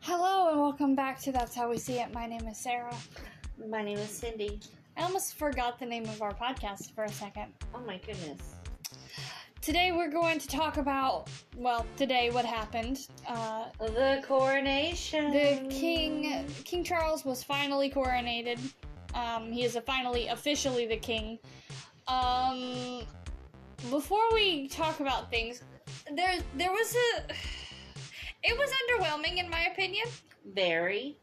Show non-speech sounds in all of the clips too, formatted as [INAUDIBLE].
Hello and welcome back to That's How We See It. My name is Sarah. My name is Cindy. I almost forgot the name of our podcast for a second. Oh my goodness. Today we're going to talk about, well, today what happened. Uh, The coronation. the King, King Charles was finally coronated. Um, he is a finally officially the king. Um, before we talk about things, there there was a. It was underwhelming in my opinion. Very.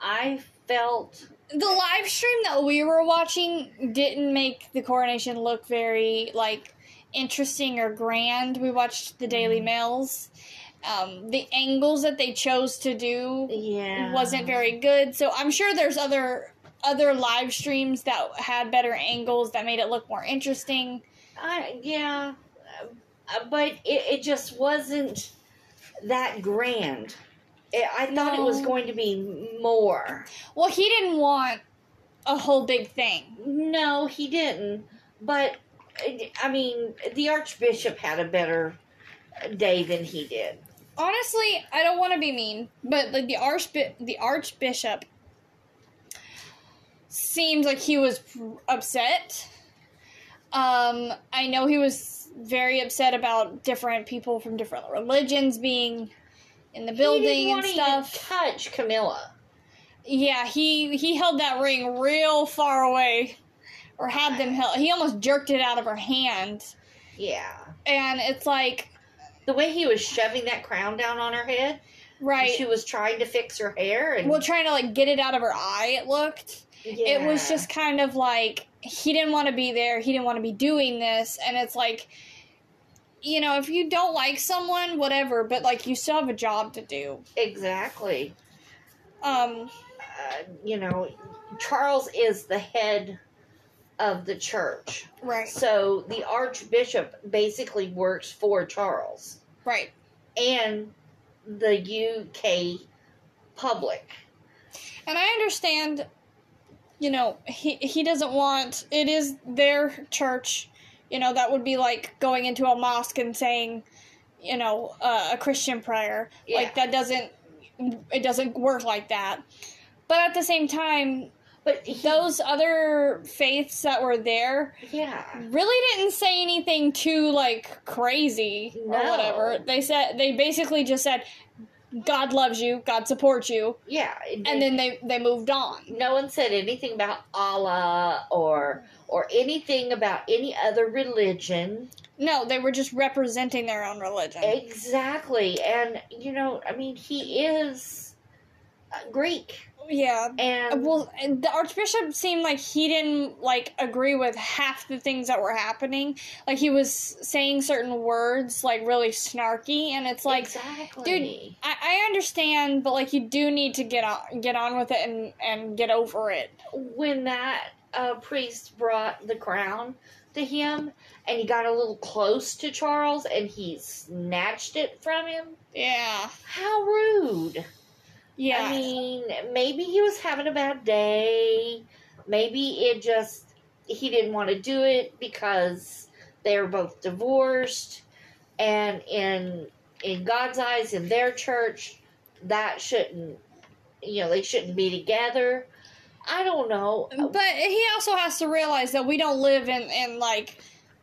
I felt the live stream that we were watching didn't make the coronation look very like interesting or grand. We watched the Daily Mails. Um, the angles that they chose to do yeah wasn't very good. So I'm sure there's other other live streams that had better angles that made it look more interesting. I yeah, uh, but it, it just wasn't that grand. I thought it was going to be more. Well, he didn't want a whole big thing. No, he didn't. But I mean, the archbishop had a better day than he did. honestly, I don't want to be mean, but like the archbi- the archbishop seemed like he was upset. Um, I know he was very upset about different people from different religions being in the he building and stuff. even touch Camilla. Yeah, he he held that ring real far away, or had them held. He almost jerked it out of her hand, Yeah. and it's like The way he was shoving that crown down on her head, right. she was trying to fix her hair, and well, trying to like get it out of her eye. It looked. it was just kind of like he didn't want to be there he didn't want to be doing this and it's like you know if you don't like someone whatever but like you still have a job to do. Exactly. um Uh, you know, Charles is the head of the church, right. So the archbishop basically works for Charles. Right. And the UK public. and i understand you know he he doesn't want it is their church you know that would be like going into a mosque and saying you know uh, a christian prayer Yeah. like that doesn't it doesn't work like that but at the same time But he, those other faiths that were there yeah, really didn't say anything too like crazy or whatever. They said they basically just said God loves you, God supports you, yeah, and then they they moved on. no one said anything about Allah or or anything about any other religion. No, they were just representing their own religion. Exactly, and you know, I mean, he is uh, Greek, Yeah. and Well, the archbishop seemed like he didn't like agree with half the things that were happening. Like he was saying certain words like really snarky, and it's like exactly, dude, I, I understand, but like you do need to get on get on with it and and get over it. when that uh, priest brought the crown to him, and he got a little close to Charles, and he snatched it from him. Yeah, How rude! Yeah, I mean, maybe he was having a bad day. Maybe it just he didn't want to do it because they were both divorced, and in in God's eyes, in their church, that shouldn't you know they shouldn't be together. I don't know. but he also has to realize that we don't live in in like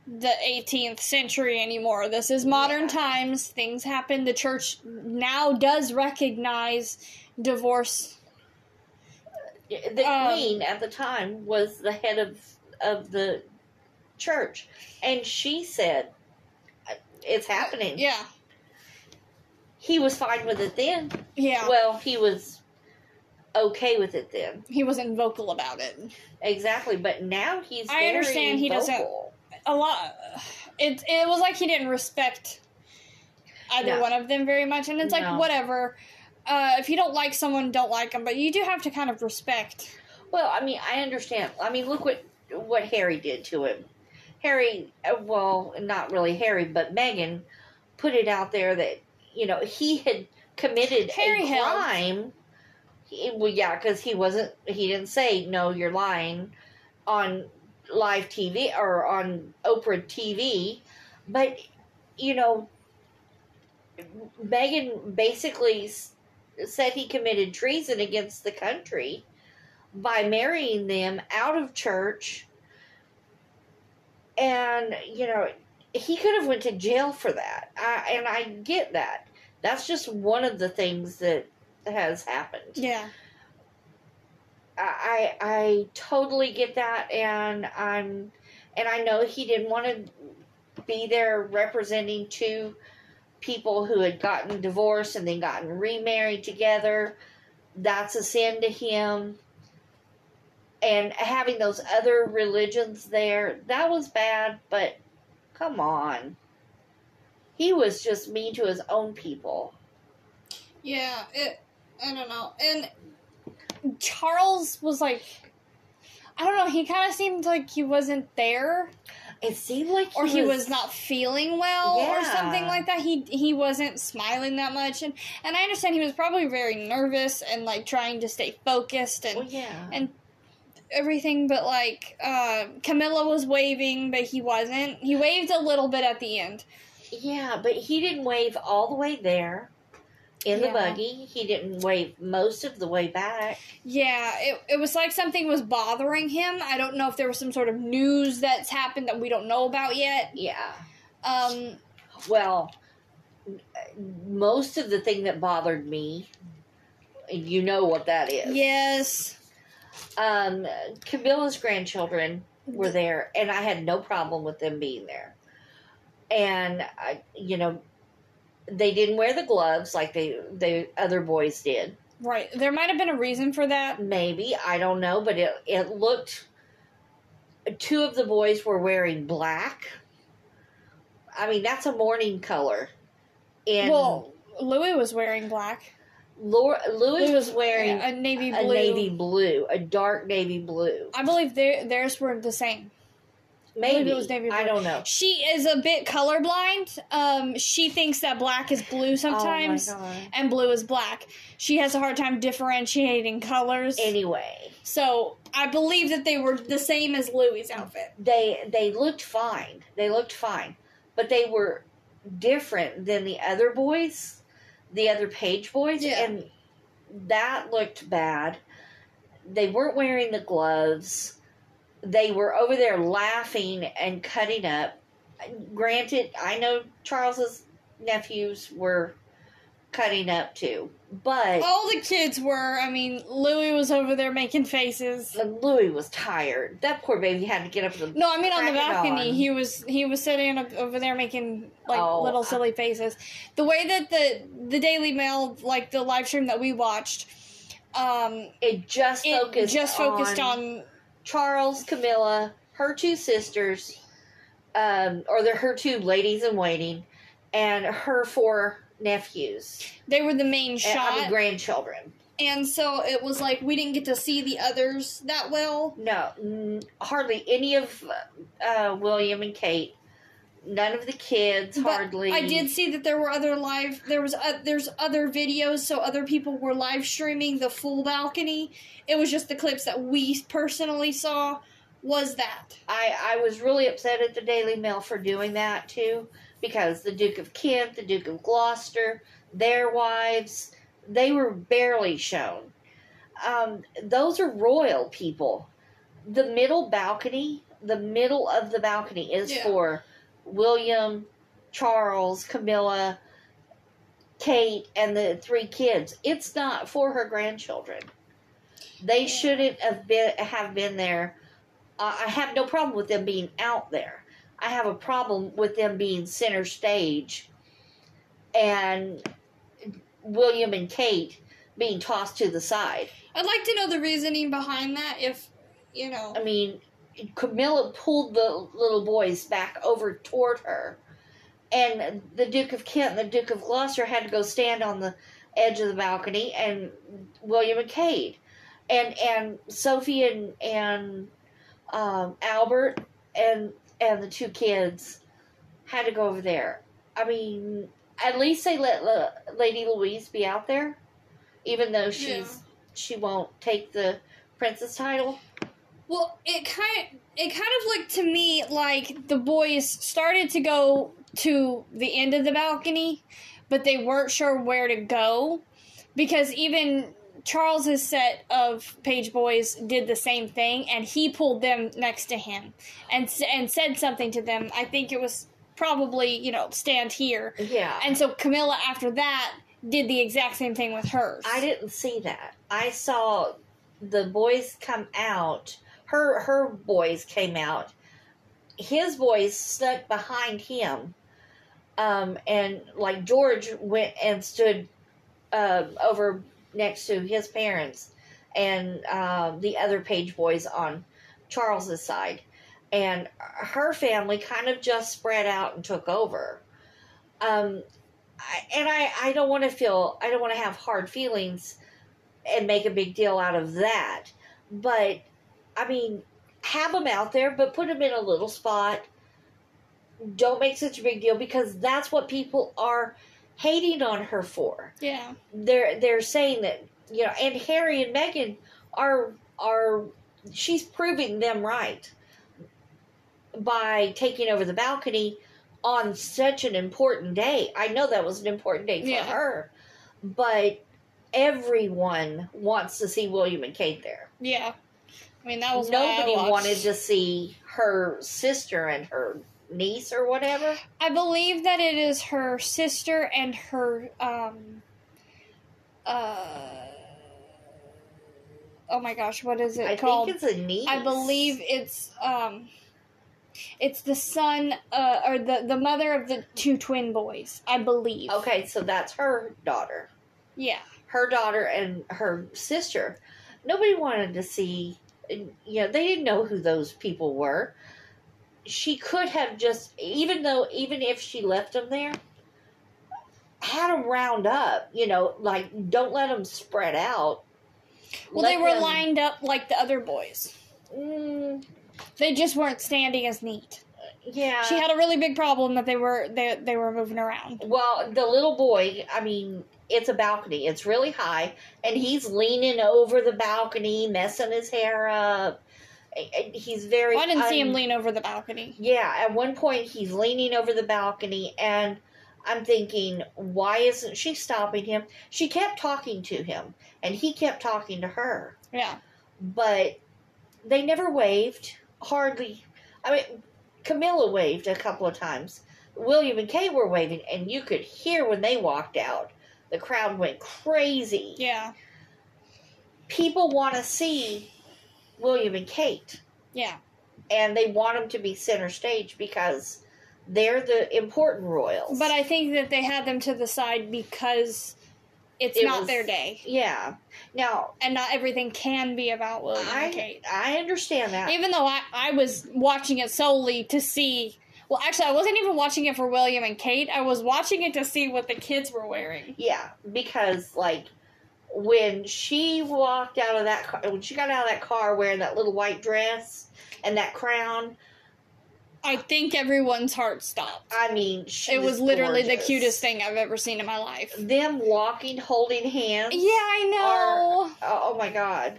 the 18th century anymore. This is modern Yeah. times. Things happen. The church now does recognize divorce. The Um, queen at the time was the head of of the church, and she said, "It's happening." Yeah, He was fine with it then. yeah. Well, he was okay with it then. he wasn't vocal about it. Exactly, but now he's. I understand he doesn't- a lot it it was like he didn't respect either No. one of them very much and it's like No. whatever uh, if you don't like someone don't like them but you do have to kind of respect Well, I mean, I understand. I mean, look what what Harry did to him. Harry, uh, well, not really Harry, but Meghan put it out there that you know he had committed Harry a helped. crime. He, well, yeah, because he wasn't. He didn't say no. You're lying on live TV or on Oprah TV, but you know, Meghan basically said he committed treason against the country by marrying them out of church. And you know he could have went to jail for that. I, and i get that. That's just one of the things that has happened. Yeah. I I totally get that, and I'm and I know he didn't want to be there representing two people who had gotten divorced and then gotten remarried together. That's a sin to him. And having those other religions there, that was bad, but come on. He was just mean to his own people. Yeah, it. I don't know. And Charles was like, I don't know. He kind of seemed like he wasn't there, It seemed like or he was, not feeling well, or something like that. He he wasn't smiling that much, and and I understand he was probably very nervous and like trying to stay focused and Well, yeah. and everything. But like, uh, Camilla was waving, but he wasn't. He waved a little bit at the end. Yeah, but he didn't wave all the way there in the Yeah. buggy. He didn't wave most of the way back. Yeah, it, it was like something was bothering him. I don't know if there was some sort of news that's happened that we don't know about yet. Yeah. Um, Well, most of the thing that bothered me, you know what that is. yes. Um, Camilla's grandchildren were there, and I had no problem with them being there. And I, you know, they didn't wear the gloves like they the other boys did. Right. There might have been a reason for that. Maybe I don't know, but it it looked. Two of the boys were wearing black. I mean, that's a mourning color. And well, Louis was wearing black. Laura, Louis Louis was wearing a navy a blue. navy blue, a dark navy blue. I believe their, theirs were the same. Maybe it was navy I don't know. She is a bit colorblind. Um, she thinks that black is blue sometimes, Oh my god. and blue is black. She has a hard time differentiating colors. Anyway, so I believe that they were the same as Louis' outfit. they they looked fine. They looked fine, but they were different than the other boys, the other page boys, Yeah. and that looked bad. They weren't wearing the gloves. They were over there laughing and cutting up. Granted, I know Charles's nephews were cutting up too, but All the kids were. I mean, Louis was over there making faces. Louis was tired. That poor baby had to get up. And, No, I mean on the balcony, on. he was he was sitting up over there making like Oh, little silly faces. The way that the the Daily Mail, like the live stream that we watched, um, it just it focused just focused on, Charles, Camilla, her two sisters, um, or the her two ladies in waiting, and her four nephews. they were the main and- shot, I mean, grandchildren. and so it was like we didn't get to see the others that well. No, hardly any of uh, William and Kate. None of the kids, But hardly. I did see that there were other live. There was uh, there's other videos, so other people were live streaming the full balcony. It was just the clips that we personally saw. Was that? I, I was really upset at the Daily Mail for doing that too, because the Duke of Kent, the Duke of Gloucester, their wives, they were barely shown. Um, those are royal people. The middle balcony, the middle of the balcony is Yeah. for William, Charles, Camilla, Kate, and the three kids. It's not for her grandchildren. They shouldn't have been have been there. I I have no problem with them being out there. I have a problem with them being center stage and William and Kate being tossed to the side. I'd like to know the reasoning behind that. If you know, I mean, Camilla pulled the little boys back over toward her, and the Duke of Kent and the Duke of Gloucester had to go stand on the edge of the balcony, and William and Kate, and and Sophie and and um, Albert and and the two kids had to go over there. I mean, at least they let La- Lady Louise be out there, even though she's Yeah. she won't take the princess title. Well, it kind of it kind of looked to me like the boys started to go to the end of the balcony, but they weren't sure where to go. because even Charles's set of page boys did the same thing, and he pulled them next to him and and said something to them. I think it was probably you know stand here, Yeah. and so Camilla after that did the exact same thing with hers. I didn't see that. I saw the boys come out. Her her boys came out. His boys stuck behind him, um, and like George went and stood uh, over next to his parents, and uh, the other page boys on Charles's side, and her family kind of just spread out and took over. Um, I, and I, I don't want to feel I don't want to have hard feelings and make a big deal out of that. But I mean, have them out there, but put them in a little spot. Don't make such a big deal because that's what people are hating on her for. yeah, They're they're saying that you know, and Harry and Meghan are are she's proving them right by taking over the balcony on such an important day. I know that was an important day for Yeah. her, but everyone wants to see William and Kate there. yeah. I mean that was I Nobody wanted to see her sister and her niece or whatever. I believe that it is her sister and her um uh oh my gosh, what is it I called? think it's a niece. I believe it's um it's the son uh or the the mother of the two twin boys, I believe. Okay, so that's her daughter. Yeah. her daughter and her sister. Nobody wanted to see, you know, they didn't know who those people were. She could have just, even though, even if she left them there, had them round up, you know, like don't let them spread out. Well, Let they were them- lined up like the other boys. Mm, They just weren't standing as neat. yeah. She had a really big problem that they were they they were moving around. Well, the little boy, I mean, it's a balcony. It's really high, and he's leaning over the balcony, messing his hair up. He's very. I didn't see him lean over the balcony. Yeah, at one point he's leaning over the balcony, and I'm thinking, why isn't she stopping him? She kept talking to him, and he kept talking to her, Yeah. but they never waved. Hardly. I mean, Camilla waved a couple of times. William and Kate were waving, and you could hear when they walked out. The crowd went crazy. Yeah. People want to see William and Kate Yeah. and they want them to be center stage because they're the important royals. But I think that they had them to the side because it's It not was- their day. yeah. Now And not everything can be about William and Kate. I understand that. Even though I, I was watching it solely to see well actually I wasn't even watching it for William and Kate. I was watching it to see what the kids were wearing. yeah, because like when she walked out of that car, when she got out of that car wearing that little white dress and that crown, I think everyone's heart stopped. I mean, she it was literally the cutest thing I've ever seen in my life. Them walking, holding hands. Yeah, I know. Oh, oh my god,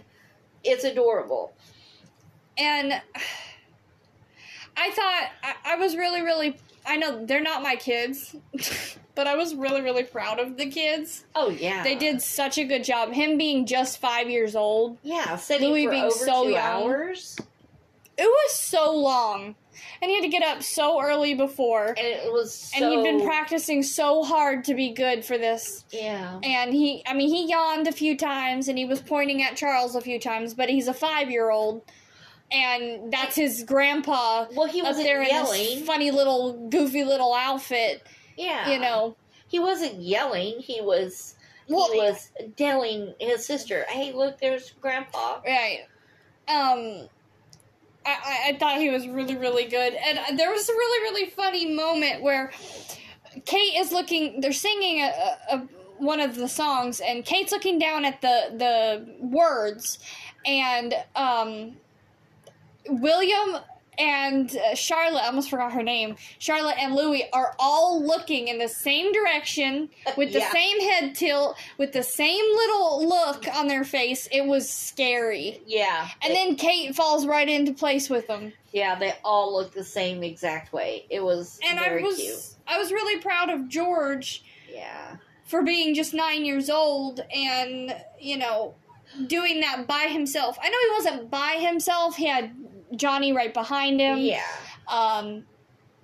it's adorable. and I thought I, I was really, really. I know they're not my kids, [LAUGHS] but I was really, really proud of the kids. Oh yeah, They did such a good job. Him being just five years old, Yeah, sitting Louis for being over so two young. hours. it was so long, and he had to get up so early before, and it was so, and he'd been practicing so hard to be good for this. yeah And he, I mean, he yawned a few times, and he was pointing at Charles a few times, but he's a five-year-old. And that's his grandpa well he wasn't there in yelling this funny little goofy little outfit, yeah you know. he wasn't yelling he was Well, he was telling his sister hey look there's grandpa right. Um, I, I, thought he was really really good, and there was a really really funny moment where Kate is looking. They're singing a, a, a one of the songs, and Kate's looking down at the the words, and um, William and uh, Charlotte, I almost forgot her name. Charlotte and Louis are all looking in the same direction [LAUGHS] with the Yeah. same head tilt, with the same little look on their face. It was scary. yeah And It- then Kate falls right into place with them. yeah they all look the same exact way it was And I was cute I was really proud of George yeah for being just nine years old and, you know, doing that by himself. I know he wasn't by himself, he had Johnny right behind him. yeah. Um,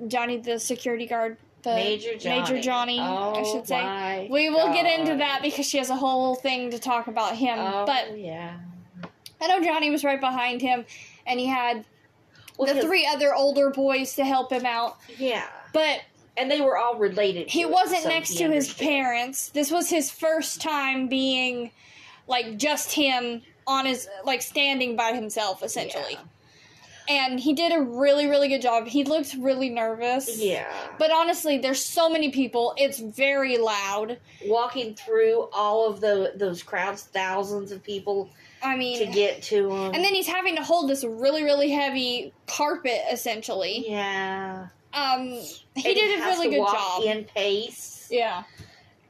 Johnny, the security guard. The Major Johnny. Major Johnny, oh, I should say. my We will get into that because she has a whole thing to talk about him. Oh, But yeah. I know Johnny was right behind him, and he had Well, the three other older boys to help him out. Yeah. But And they were all related. he it, wasn't so next he to his parents. This was his first time being like just him on his like standing by himself essentially. And he did a really really good job. He looked really nervous. Yeah. But honestly, there's so many people. It's very loud. Walking through all of the those crowds, thousands of people I mean, to get to him. and then he's having to hold this really really heavy carpet essentially. yeah. Um he And did a has really good job. in pace. Yeah.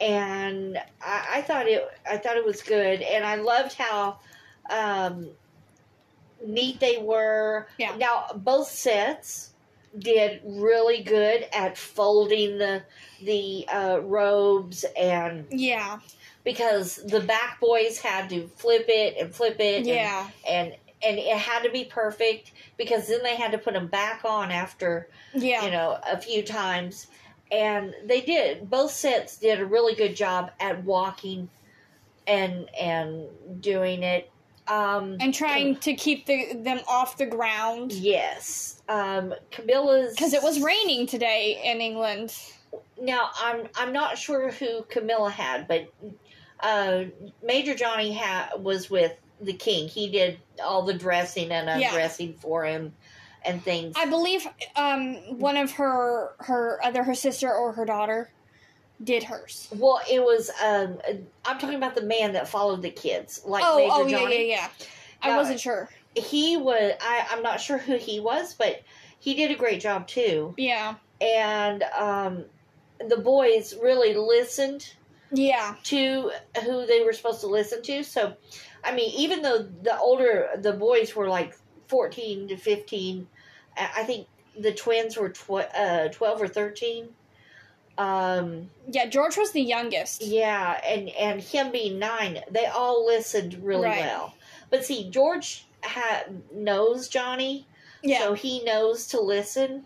and I, I thought it I thought it was good, and I loved how um, neat they were. Yeah. Now both sets did really good at folding the the uh, robes, and Yeah. because the back boys had to flip it and flip it, and- Yeah. and and it had to be perfect because then they had to put them back on after Yeah. you know, a few times. And they did. Both sets did a really good job at walking and and doing it. Um and trying to keep the, them off the ground yes. Um Camilla's because it was raining today in England. Now I'm I'm not sure who Camilla had, but uh Major Johnny ha- was with the king. He did all the dressing and Yeah. undressing for him and things. I believe um, one of her her either her sister or her daughter did hers. well, it was um I'm talking about the man that followed the kids, like oh, Major oh yeah, Johnny. yeah, yeah. I No, wasn't sure. he was I, i'm not sure who he was but he did a great job too Yeah, and um, the boys really listened yeah, to who they were supposed to listen to so i mean even though the older the boys were like 14 to 15 i I think the twins were tw- uh, 12 or 13 um, yeah. George was the youngest. yeah and and him being nine they all listened really Right. well but see george ha- knows johnny Yeah, so he knows to listen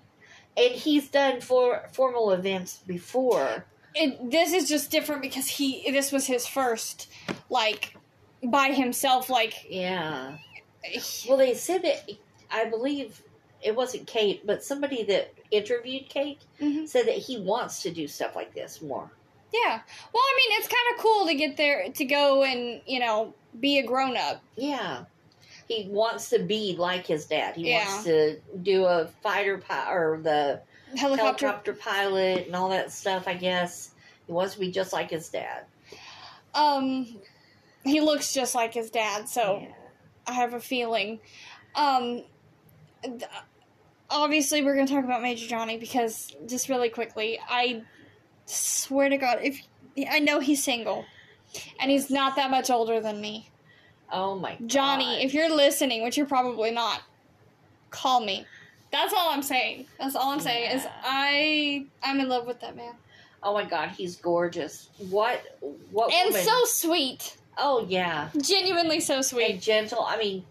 and he's done for formal events before it, this is just different because he this was his first like by himself. Like yeah well they said that i believe it wasn't kate but somebody that interviewed kate Mhm. said that he wants to do stuff like this more yeah. Well, I mean, it's kind of cool to get there to go and you know be a grown up. yeah he wants to be like his dad he Yeah. wants to do a fighter pi- or the Helicopter. helicopter pilot and all that stuff i guess he wants to be just like his dad Um, he looks just like his dad, so. Yeah. I have a feeling. Um, obviously, we're going to talk about Major Johnny because just really quickly, I swear to God, if I know he's single, and he's not that much older than me, oh my God. Johnny. If you're listening, which you're probably not, call me. That's all I'm saying. That's all I'm saying is I I'm in love with that man, Oh my god, he's gorgeous. What what and woman? so sweet, Oh yeah. genuinely so And sweet. gentle. I mean,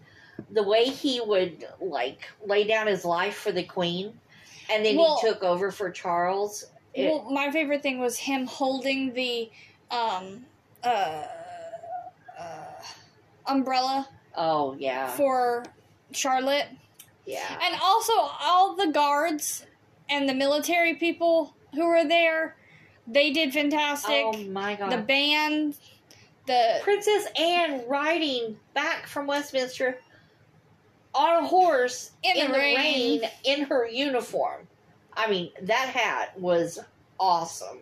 the way he would like lay down his life for the queen and then Well- he took over for Charles. It, well, my favorite thing was him holding the um uh, uh umbrella oh yeah. for Charlotte. yeah. And also all the guards and the military people who were there, they did fantastic. Oh my god. the band, the Princess Anne riding back from Westminster on a horse In the rain. in her uniform. I mean, that hat was awesome.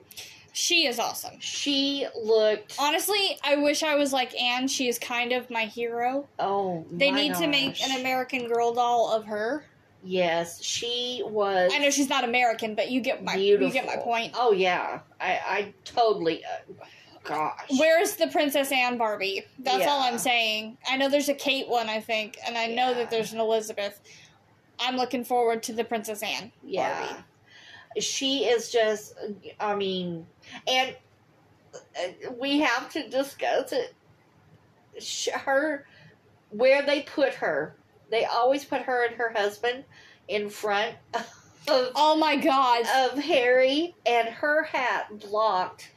she is awesome. She looked Honestly, I wish I was like Anne. She is kind of my hero. oh They need to make an American Girl doll of her. Yes, she was I know she's not American, but you get my beautiful. you get my point. Oh yeah, I I totally. Uh, gosh. Where's the Princess Anne Barbie? That's all I'm saying. I know there's a Kate one, I think, and I know that there's an Elizabeth. I'm looking forward to the Princess Anne Yeah. Barbie. She is just. I mean, and uh, we have to discuss it. Her, where they put her, they always put her and her husband in front [LAUGHS] of, Oh my god. of Harry, and her hat blocked.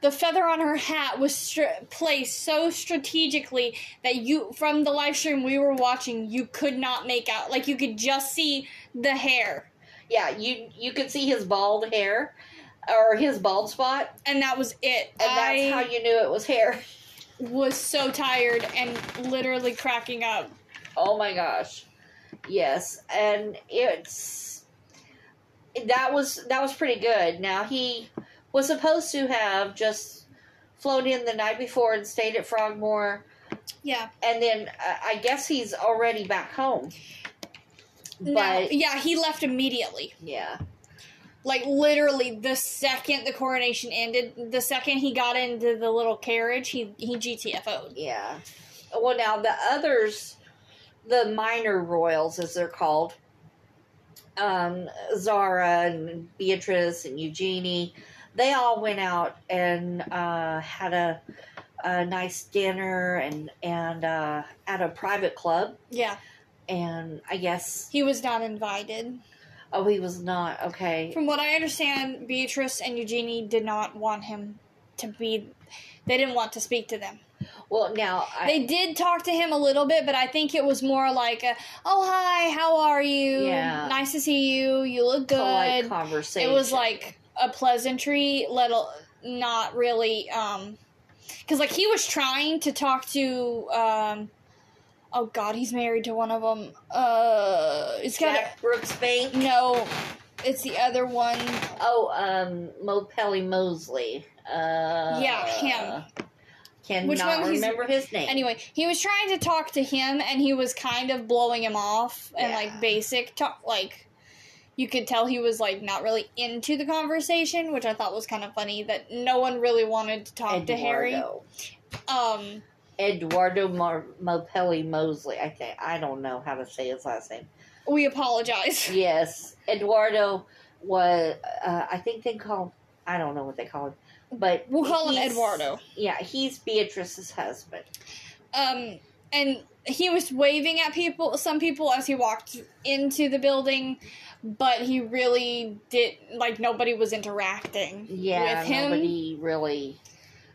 The feather on her hat was str- placed so strategically that you from the live stream we were watching you could not make out like you could just see the hair Yeah, you you could see his bald hair, or his bald spot, and that was it and that's how you knew it was hair. [LAUGHS] was so tired and literally cracking up Oh my gosh. Yes, and it's that was that was pretty good. Now he was supposed to have just flown in the night before and stayed at Frogmore, yeah. And then uh, I guess he's already back home. But Now- yeah he left immediately. Yeah, like literally the second the coronation ended the second he got into the little carriage he he gtfo'd yeah. Well, now the others, the minor royals, as they're called, um, Zara and Beatrice and Eugenie, they all went out and uh, had a, a nice dinner and and uh, at a private club. yeah And I guess he was not invited oh, he was not okay. From what I understand, Beatrice and Eugenie did not want him to be. They didn't want to speak to them. Well, now I, They did talk to him a little bit, but I think it was more like, a, "Oh hi, how are you? Yeah. Nice to see you. You look polite good." conversation. It was like a pleasantry, little not really. um Because like he was trying to talk to. um Oh God, he's married to one of them. Uh, it's got Jack Brooksbank. no. It's the other one. Oh, um, Mopelli Mosley. Uh, Yeah, him. Cannot Which one remember his name. Anyway, he was trying to talk to him, and he was kind of blowing him off and Yeah. like basic talk. Like you could tell he was like not really into the conversation, which I thought was kind of funny. That no one really wanted to talk to Harry. Eduardo. Um, Eduardo Mar- Mopelli Mosley. I think I don't know how to say his last name. we apologize. [LAUGHS] Yes, Eduardo was. Uh, I think they call. I don't know what they call him, but We'll call him Eduardo. Yeah, he's Beatrice's husband. Um, and he was waving at people, some people, as he walked into the building, but he really did like nobody was interacting Yeah, with him. nobody really.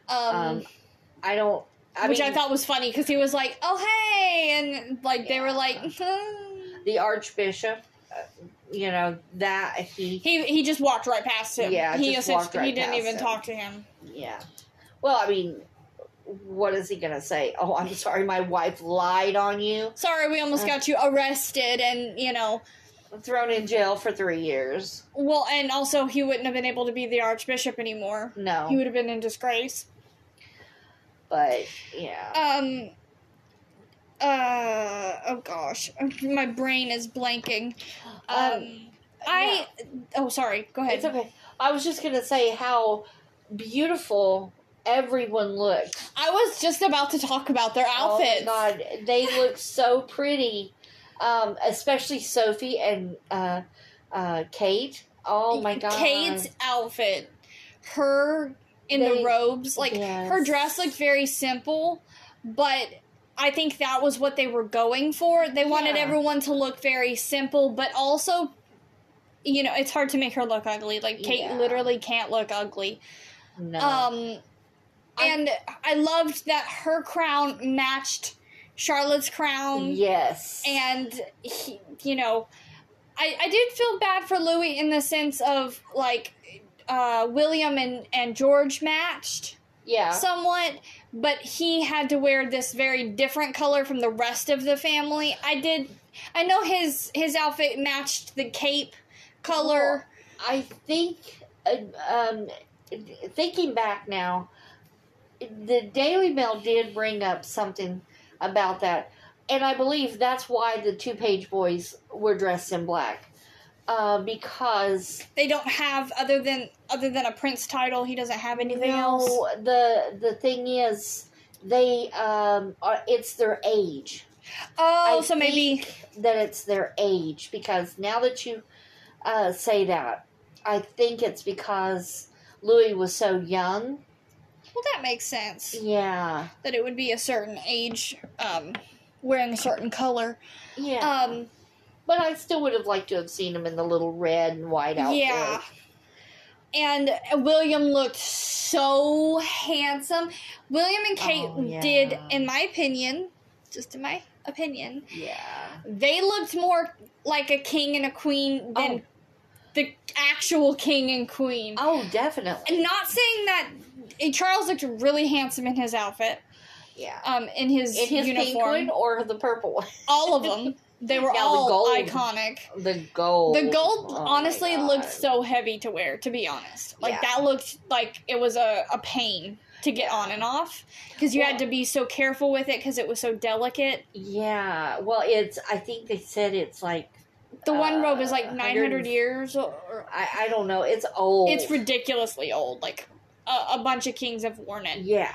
um Um, I don't. I which mean, I thought was funny because he was like, "Oh hey," and like they were Yeah. like, the Archbishop. Uh, you know that he. he he just walked right past him. Yeah, he just walked right he didn't even him. talk to him. Yeah. Well, I mean, what is he gonna say? Oh, I'm sorry, my wife lied on you. Sorry, we almost Uh. got you arrested, and you know, Thrown in jail for three years. well, and also he wouldn't have been able to be the archbishop anymore. No, He would have been in disgrace. but yeah. Um. Uh oh gosh, my brain is blanking. Um, Um, I oh sorry, go ahead. It's okay. I was just gonna say how beautiful everyone looked. I was just about to talk about their outfits. Oh my god, they look so pretty. Um, especially Sophie and uh, uh, Kate. Oh my [LAUGHS] god, Kate's outfit, her in They- the robes, like her dress looked very simple, but I think that was what they were going for. They wanted Yeah. everyone to look very simple, but also, you know, it's hard to make her look ugly. Like Kate Yeah. literally can't look ugly. no. Um, I- and I loved that her crown matched Charlotte's crown yes, and he, you know, I I did feel bad for Louis in the sense of like uh, William and and George matched yeah, somewhat, but he had to wear this very different color from the rest of the family. I did. I know his his outfit matched the cape color. I think, um, thinking back now, the Daily Mail did bring up something about that, and I believe that's why the two page boys were dressed in black, uh, because They don't have other than other than a prince title. He doesn't have anything else. no, the the thing is, they um, are, it's their age. Oh, I so maybe that it's their age because now that you uh, say that, I think it's because Louis was so young Well, that makes sense. Yeah. That it would be a certain age, um, wearing a certain color. Yeah. Um, but I still would have liked to have seen him in the little red and white outfit. Yeah. And William looked so handsome. William and Kate Oh, yeah. did, in my opinion, just in my opinion, Yeah. they looked more like a king and a queen than Oh. the actual king and queen. Oh, definitely. And not saying that Charles looked really handsome in his outfit, Yeah. um, in his, In his pink uniform. one or the purple one? All of them. [LAUGHS] They were Yeah, the all gold. iconic. The gold. The gold Oh honestly looked so heavy to wear, to be honest. Like Yeah. that looked like it was a, a pain to get on and off because you had to be so careful with it because it was so delicate. Yeah. Well, it's. I think they said it's like. The one Uh, robe is like 900 years. Or, or- I, I don't know. It's old. it's ridiculously old. Like a, a bunch of kings have worn it. Yeah.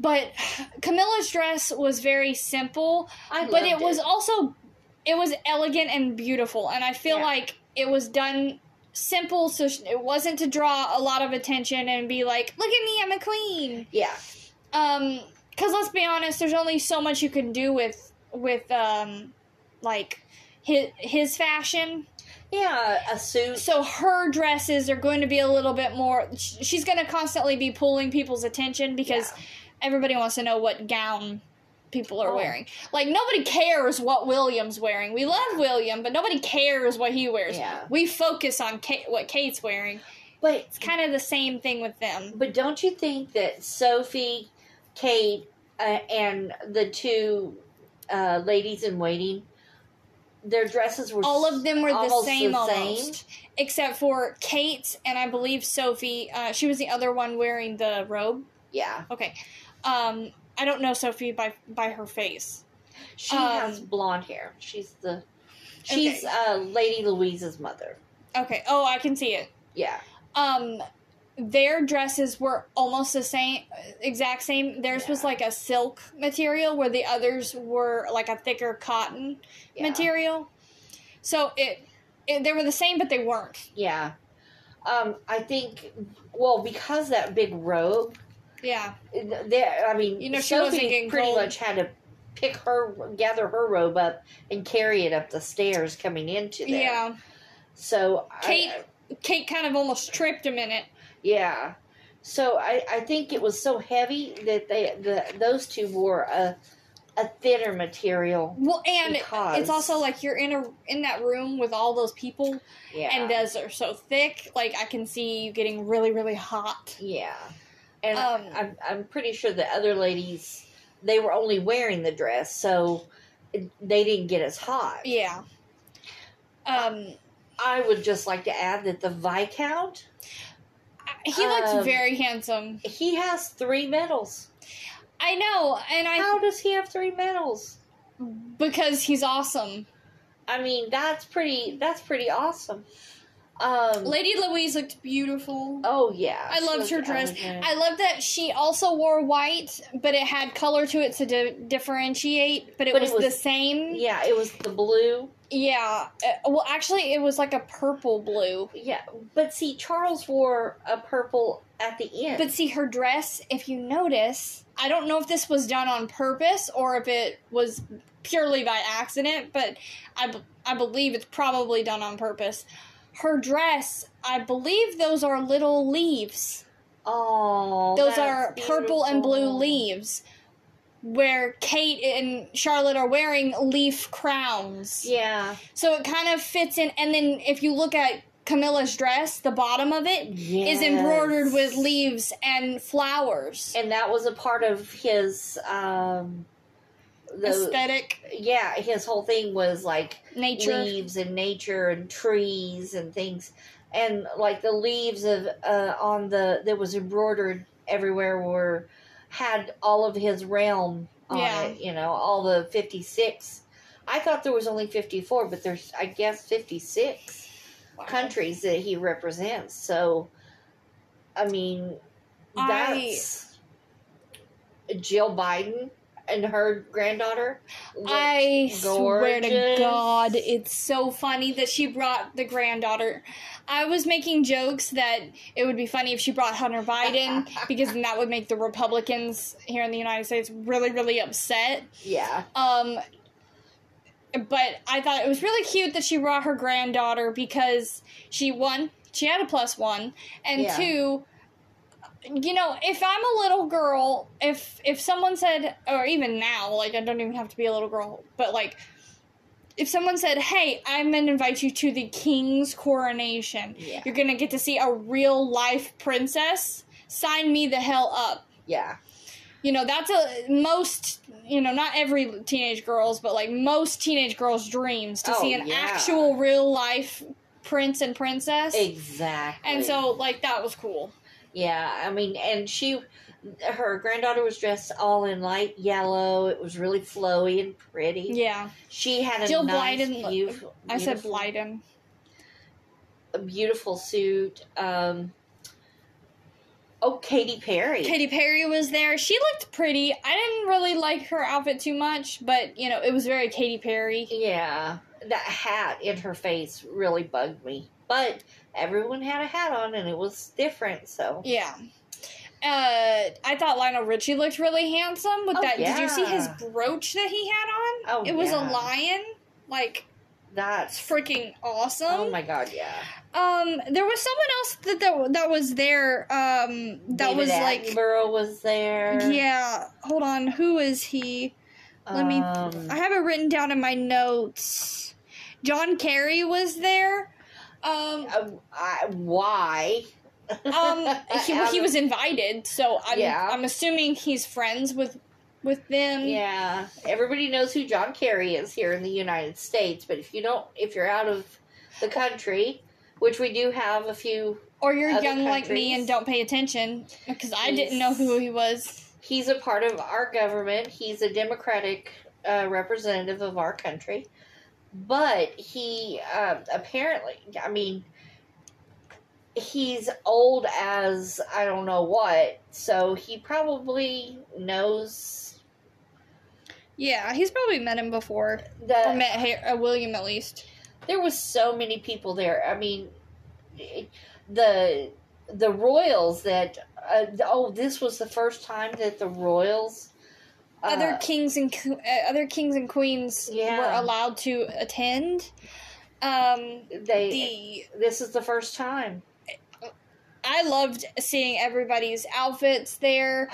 But Camilla's dress was very simple, I but it loved was also it was elegant and beautiful and i feel Yeah. like it was done simple so it wasn't to draw a lot of attention and be like look at me i'm a queen Yeah. um because let's be honest there's only so much you can do with with um like his his fashion Yeah. A suit. so her dresses are going to be a little bit more she's going to constantly be pulling people's attention because everybody wants to know what gown people are Oh. wearing. Like nobody cares what William's wearing. We love William, but nobody cares what he wears. Yeah. We focus on Kate, what Kate's wearing. But It's kind of the same thing with them. but don't you think that Sophie, Kate, uh, and the two uh, ladies in waiting, their dresses were All of them were the same the same? almost, except for Kate and I believe Sophie. Uh, she was the other one wearing the robe. Yeah. Okay. Um, I don't know Sophie by by her face. She Um, has blonde hair. She's the. She's uh, Lady Louise's mother. Okay. Oh, I can see it. Yeah. um their dresses were almost the same exact same theirs was like a silk material where the others were like a thicker cotton Yeah. material so it, it they were the same but they weren't Yeah. Um, I think, well, because that big robe, yeah there. I mean, You know, she Sophie pretty cold. much had to pick her, gather her robe up, and carry it up the stairs coming into there. yeah So Kate- I, kate kind of almost tripped a minute yeah. So I, I think it was so heavy that they the those two wore a a thinner material. well and it's also like you're in a in that room with all those people Yeah. and those are so thick like i can see you getting really really hot Yeah, and Um, I'm I'm pretty sure the other ladies they were only wearing the dress, so they didn't get as hot. yeah um I would just like to add that the viscount he looks Um, very handsome he has three medals. I know, and I How does he have three medals? because he's awesome. I mean, that's pretty. That's pretty awesome. Um. Lady Louise looked beautiful. Oh yeah, I loved her dress. elegant. I love that she also wore white, but it had color to it to di- differentiate. But it, But was, it was- the same. yeah, it was the blue. Yeah. Uh, well, actually, it was like a purple blue. Yeah, but see, Charles wore a purple at the end. But see, her dress, if you notice, I don't know if this was done on purpose or if it was purely by accident, but I, b- I believe it's probably done on purpose. Her dress, I believe those are little leaves. oh, Those are purple and blue leaves. Where Kate and Charlotte are wearing leaf crowns. Yeah, So it kind of fits in. And then if you look at Camilla's dress, the bottom of it is embroidered with leaves and flowers. and that was a part of his um the Aesthetic, yeah his whole thing was like nature. leaves and nature and trees and things and like the leaves of uh on the that was embroidered everywhere were had all of his realm on Yeah. it you know all the 56 i thought there was only 54 but there's i guess 56 Wow. countries that he represents so i mean I- that's Jill Biden. And her granddaughter. I swear to. God, it's so funny that she brought the granddaughter. I was making jokes that it would be funny if she brought Hunter Biden [LAUGHS] because then that would make the Republicans here in the United States really, really upset. Yeah. Um, but I thought it was really cute that she brought her granddaughter because she one she had a plus one, and Yeah. two, you know, if I'm a little girl, if if someone said, or even now, like I don't even have to be a little girl, but like. If someone said, "Hey, I'm gonna invite you to the king's coronation. Yeah. You're gonna get to see a real life princess," sign me the hell up Yeah. you know that's a most you know not every teenage girls but like most teenage girls dreams to Oh, see an yeah. actual real life prince and princess Exactly. and so like that was cool Yeah, I mean, and she, her granddaughter was dressed all in light yellow. It was really flowy and pretty. yeah She had a Jill nice, Blyden- beautiful, i said blyden a beautiful suit. Um, oh, Katy Perry. katy perry was there she looked pretty i didn't really like her outfit too much but you know it was very katy perry Yeah, that hat in her face really bugged me. But everyone had a hat on, and it was different. So yeah uh, I thought Lionel Richie looked really handsome with Oh, that. Did you see his brooch that he had on? Oh, it was yeah. a lion. Like that's freaking awesome. oh my god, yeah. Um, there was someone else that that, that was there. Um, that David was like, Attenborough was there. yeah. Hold on, who is he? Let me. Um, I have it written down in my notes. John Kerry was there. Um, uh, I, why? um, [LAUGHS] he, he was invited, so I'm Yeah. I'm assuming he's friends with with them. Yeah, everybody knows who John Kerry is here in the United States, but if you don't, if you're out of the country, which we do have a few, Or you're young like me and don't pay attention because I didn't know who he was. he's a part of our government. He's a Democratic uh, representative of our country, but he um, apparently, I mean, he's old as I don't know what, so he probably knows Yeah, he's probably met him before. Or met Ha- uh, William at least. there was so many people there. I mean, the the royals that uh, oh, this was the first time that the royals. Other uh, kings and uh, other kings and queens Yeah. were allowed to attend. Um, they the this is the first time. I loved seeing everybody's outfits there.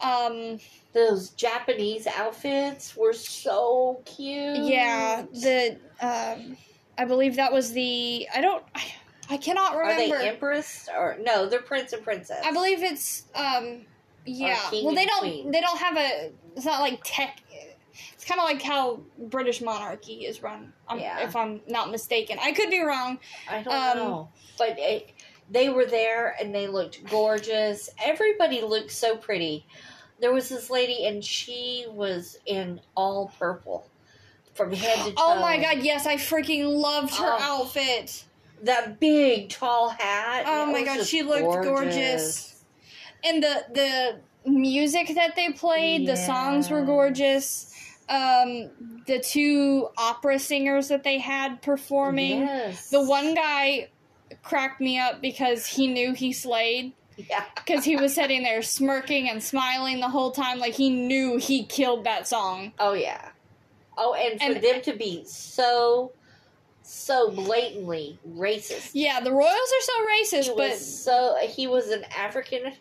Um, Those Japanese outfits were so cute. yeah, the um, I believe that was the I don't I, I cannot Are remember. they empress or no? They're prince and princess. I believe it's um yeah. king Well, they don't queen. they don't have a it's not like tech it's kind of like how British monarchy is run. Um, Yeah. If I'm not mistaken, I could be wrong. I don't um, know, but it, they were there and they looked gorgeous. Everybody looked so pretty. There was this lady and she was in all purple from head to toe. Oh my god, yes, I freaking loved her Oh. outfit. That big tall hat. Oh my god, she looked gorgeous. And the the music that they played, the songs were gorgeous. Um, the two opera singers that they had performing. Yes. The one guy cracked me up because he knew he slayed. Yeah. [LAUGHS] Because he was sitting there smirking and smiling the whole time, like he knew he killed that song. Oh yeah. Oh, and for And- them to be so, so blatantly racist. Yeah, the Royals are so racist, He but was so he was an African,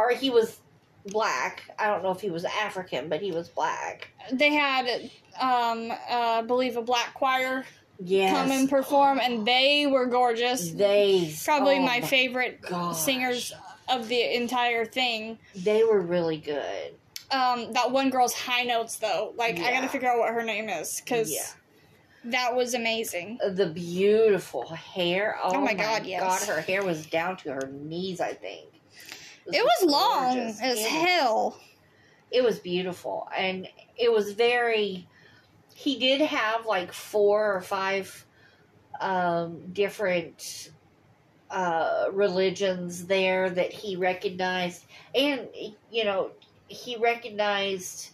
or he was black. I don't know if he was African, but he was black. they had, um, uh, I believe, a black choir Yes. come and perform, and they were gorgeous. They Probably oh my favorite gosh. singers of the entire thing. They were really good. Um, that one girl's high notes, though, like I gotta figure out what her name is because Yeah. that was amazing. The beautiful hair. Oh, Oh my my God, yes. God, her hair was down to her knees. I think It was long gorgeous. as It was hell. it was beautiful and it was very he did have like four or five um different uh religions there that he recognized and you know he recognized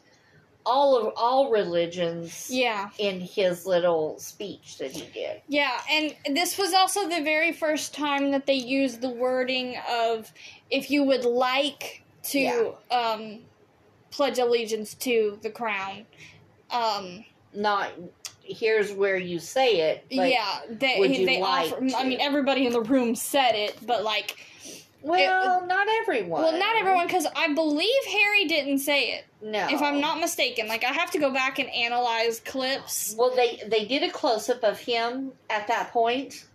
all of all religions Yeah. in his little speech that he did. Yeah, and this was also the very first time that they used the wording of if you would like to Yeah. um, pledge allegiance to the crown. Um, Not here's where you say it. Yeah, they they like offer. I mean, everybody in the room said it, but like, Well, not everyone. well, not everyone, because I believe Harry didn't say it. No. If I'm not mistaken, like I have to go back and analyze clips. Well, they they did a close up of him at that point,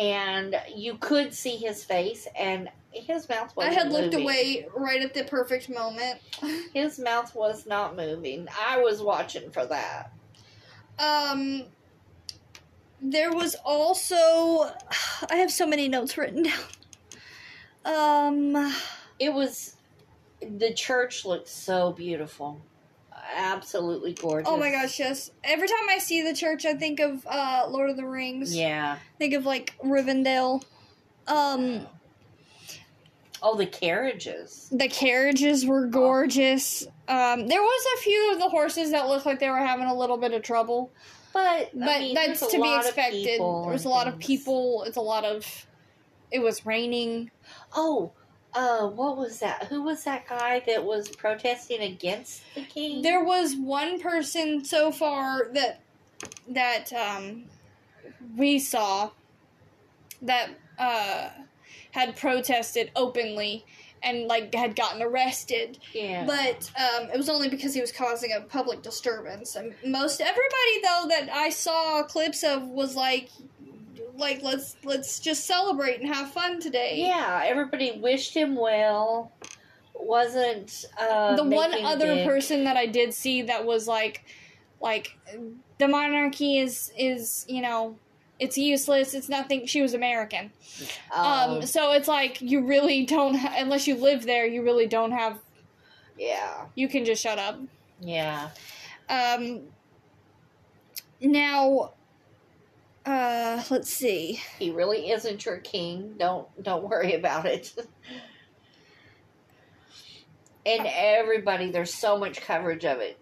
and you could see his face, and his mouth was. I had looked moving. away right at the perfect moment. [LAUGHS] His mouth was not moving. I was watching for that. Um, there was also [SIGHS] I have so many notes written [LAUGHS] down. Um, It was. The church looked so beautiful, absolutely gorgeous. oh my gosh, yes. Every time I see the church, I think of uh Lord of the Rings. Yeah. Think of like Rivendell. Um, Oh, the carriages. the carriages were gorgeous. Um, there was a few of the horses that looked like they were having a little bit of trouble, But but I mean, that's to be expected. There was a and lot of people. It's a lot of. It was raining. Oh, uh, what was that? Who was that guy that was protesting against the king? There was one person so far that that um, we saw that uh, had protested openly and like had gotten arrested, yeah. but um, it was only because he was causing a public disturbance. And most everybody though that I saw clips of was like, like let's let's just celebrate and have fun today. yeah, everybody wished him well. Wasn't uh, the one other big- person that I did see that was like, like, the monarchy is is you know, it's useless. It's nothing. She was American, Oh, um. So it's like you really don't ha- unless you live there. You really don't have. yeah, You can just shut up. yeah. Um. Now. Uh, let's see. He really isn't your king. Don't don't worry about it. and everybody, there's so much coverage of it.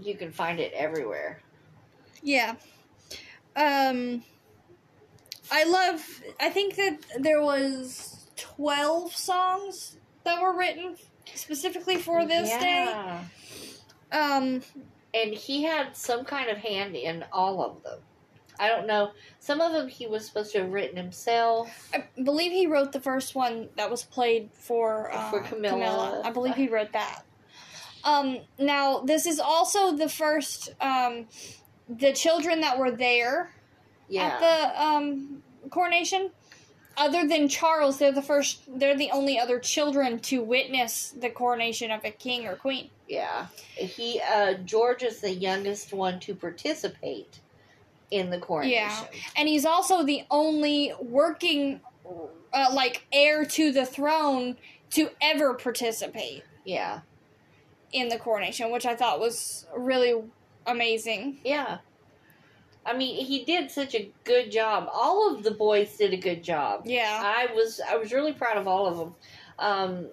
You can find it everywhere. Yeah. Um I love I think that there was 12 songs that were written specifically for this yeah. day. Um and he had some kind of hand in all of them. I don't know. Some of them he was supposed to have written himself. I believe he wrote the first one that was played for uh, For Camilla. I believe he wrote that. Um now this is also the first um the children that were there Yeah, at the um, coronation. Other than Charles, they're the first. They're the only other children to witness the coronation of a king or queen. yeah. He uh, George is the youngest one to participate in the coronation. Yeah. And he's also the only working, uh, like heir to the throne to ever participate Yeah, in the coronation, which I thought was really amazing. yeah. I mean, he did such a good job. All of the boys did a good job. Yeah, I was I was really proud of all of them. Um,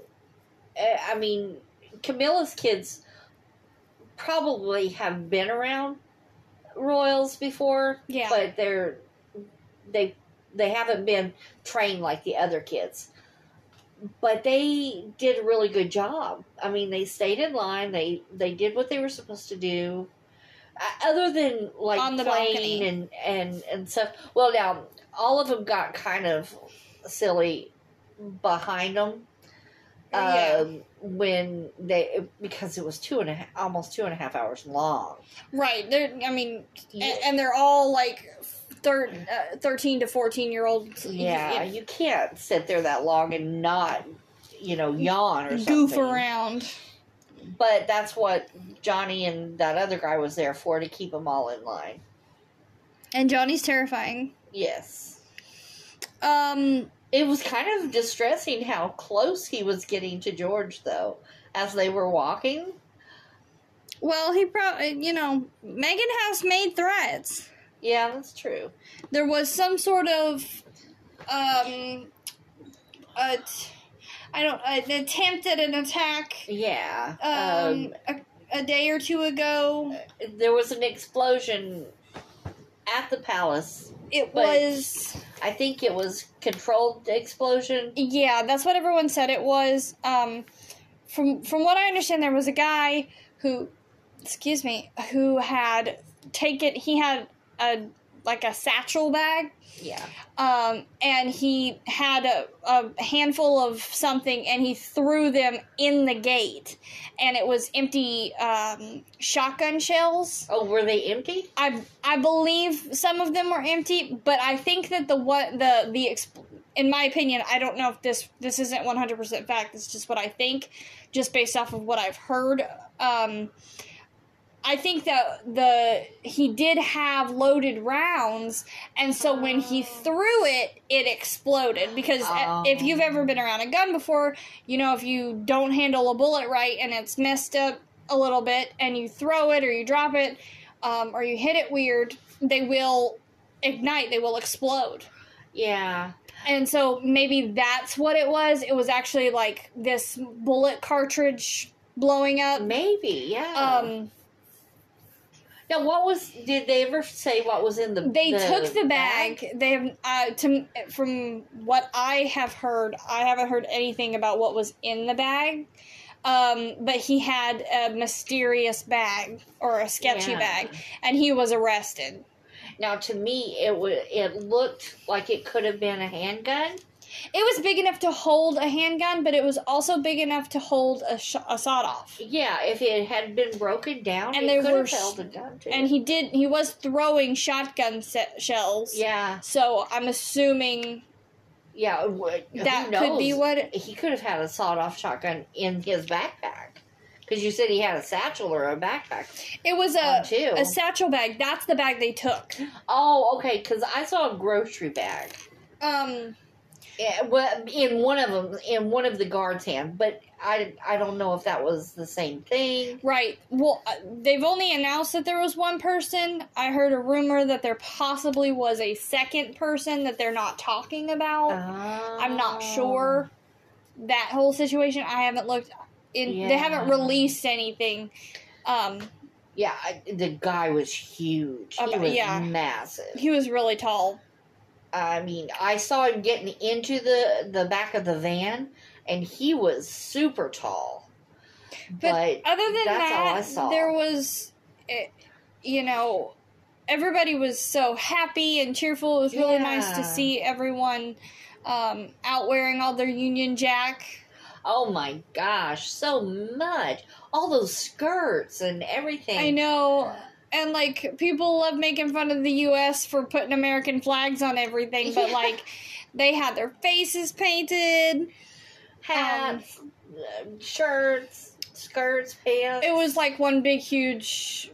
eh, I mean, Camilla's kids probably have been around royals before, yeah, but they're they they haven't been trained like the other kids. But they did a really good job. I mean, they stayed in line. They they did what they were supposed to do. Uh, other than like On the playing balcony. and and and stuff. Well, now all of them got kind of silly behind them yeah. um, when they because it was two and a half, almost two and a half hours long. right. They're. I mean, You- and, and they're all like thir- uh, 13 to 14 year olds. Yeah, you can't sit there that long and not, you know, yawn or something. goof around. But that's what Johnny and that other guy was there for to keep them all in line. And Johnny's terrifying. Yes. Um, It was kind of distressing how close he was getting to George, though, as they were walking. well, he probably, you know, Meghan House made threats. Yeah, that's true. There was some sort of, um, a t- I don't, an attempt at an attack. Yeah. Um, a, a day or two ago. There was an explosion at the palace. It was I think it was controlled explosion. yeah, that's what everyone said it was. Um, from from what I understand, there was a guy who, excuse me, who had taken. He had a like a satchel bag Yeah. um, and he had a, a handful of something and he threw them in the gate and it was empty um, shotgun shells Oh, were they empty? i i believe some of them were empty but i think that the what the the exp- in my opinion i don't know if this this isn't 100% fact it's just what i think just based off of what i've heard um I think that the he did have loaded rounds, and so when he threw it, it exploded. Because uh, if you've ever been around a gun before, you know if you don't handle a bullet right and it's messed up a little bit, and you throw it or you drop it, um, or you hit it weird, they will ignite. They will explode. Yeah. And so maybe that's what it was. It was actually like this bullet cartridge blowing up. Maybe, yeah. Um, now, what was? Did they ever say what was in the? Bag? They the took the bag. They have uh, to from what I have heard. I haven't heard anything about what was in the bag. Um, but he had a mysterious bag or a sketchy Yeah. bag, and he was arrested. Now, to me, it was. It looked like it could have been a handgun. It was big enough to hold a handgun, but it was also big enough to hold a, sh- a sawed off. Yeah, if it had been broken down, And could were have held a gun too. And he did. He was throwing shotgun se- shells. yeah, So I'm assuming yeah, wh- that could be what. It, he could have had a sawed-off shotgun in his backpack. Because you said he had a satchel or a backpack it was a too. a satchel bag. That's the bag they took. oh, okay. Because I saw a grocery bag. Um. Yeah, well, in one of them, in one of the guards' hand, but I, I don't know if that was the same thing. Right. Well, uh, they've only announced that there was one person. I heard a rumor that there possibly was a second person that they're not talking about. I'm not Oh. sure that whole situation. I haven't looked in. They haven't released anything. Um, Yeah, I, the guy was huge. He was yeah. massive. he was really tall. I mean, I saw him getting into the the back of the van, and he was super tall. But, But, other than that's all I that, there was, eh, you know, everybody was so happy and cheerful. It was really nice to see everyone um, out wearing all their Union Jack. oh my gosh, so much! All those skirts and everything. I know. And like people love making fun of the US for putting American flags on everything, but Yeah. like they had their faces painted. hats, uh, shirts, skirts, pants. It was like one big huge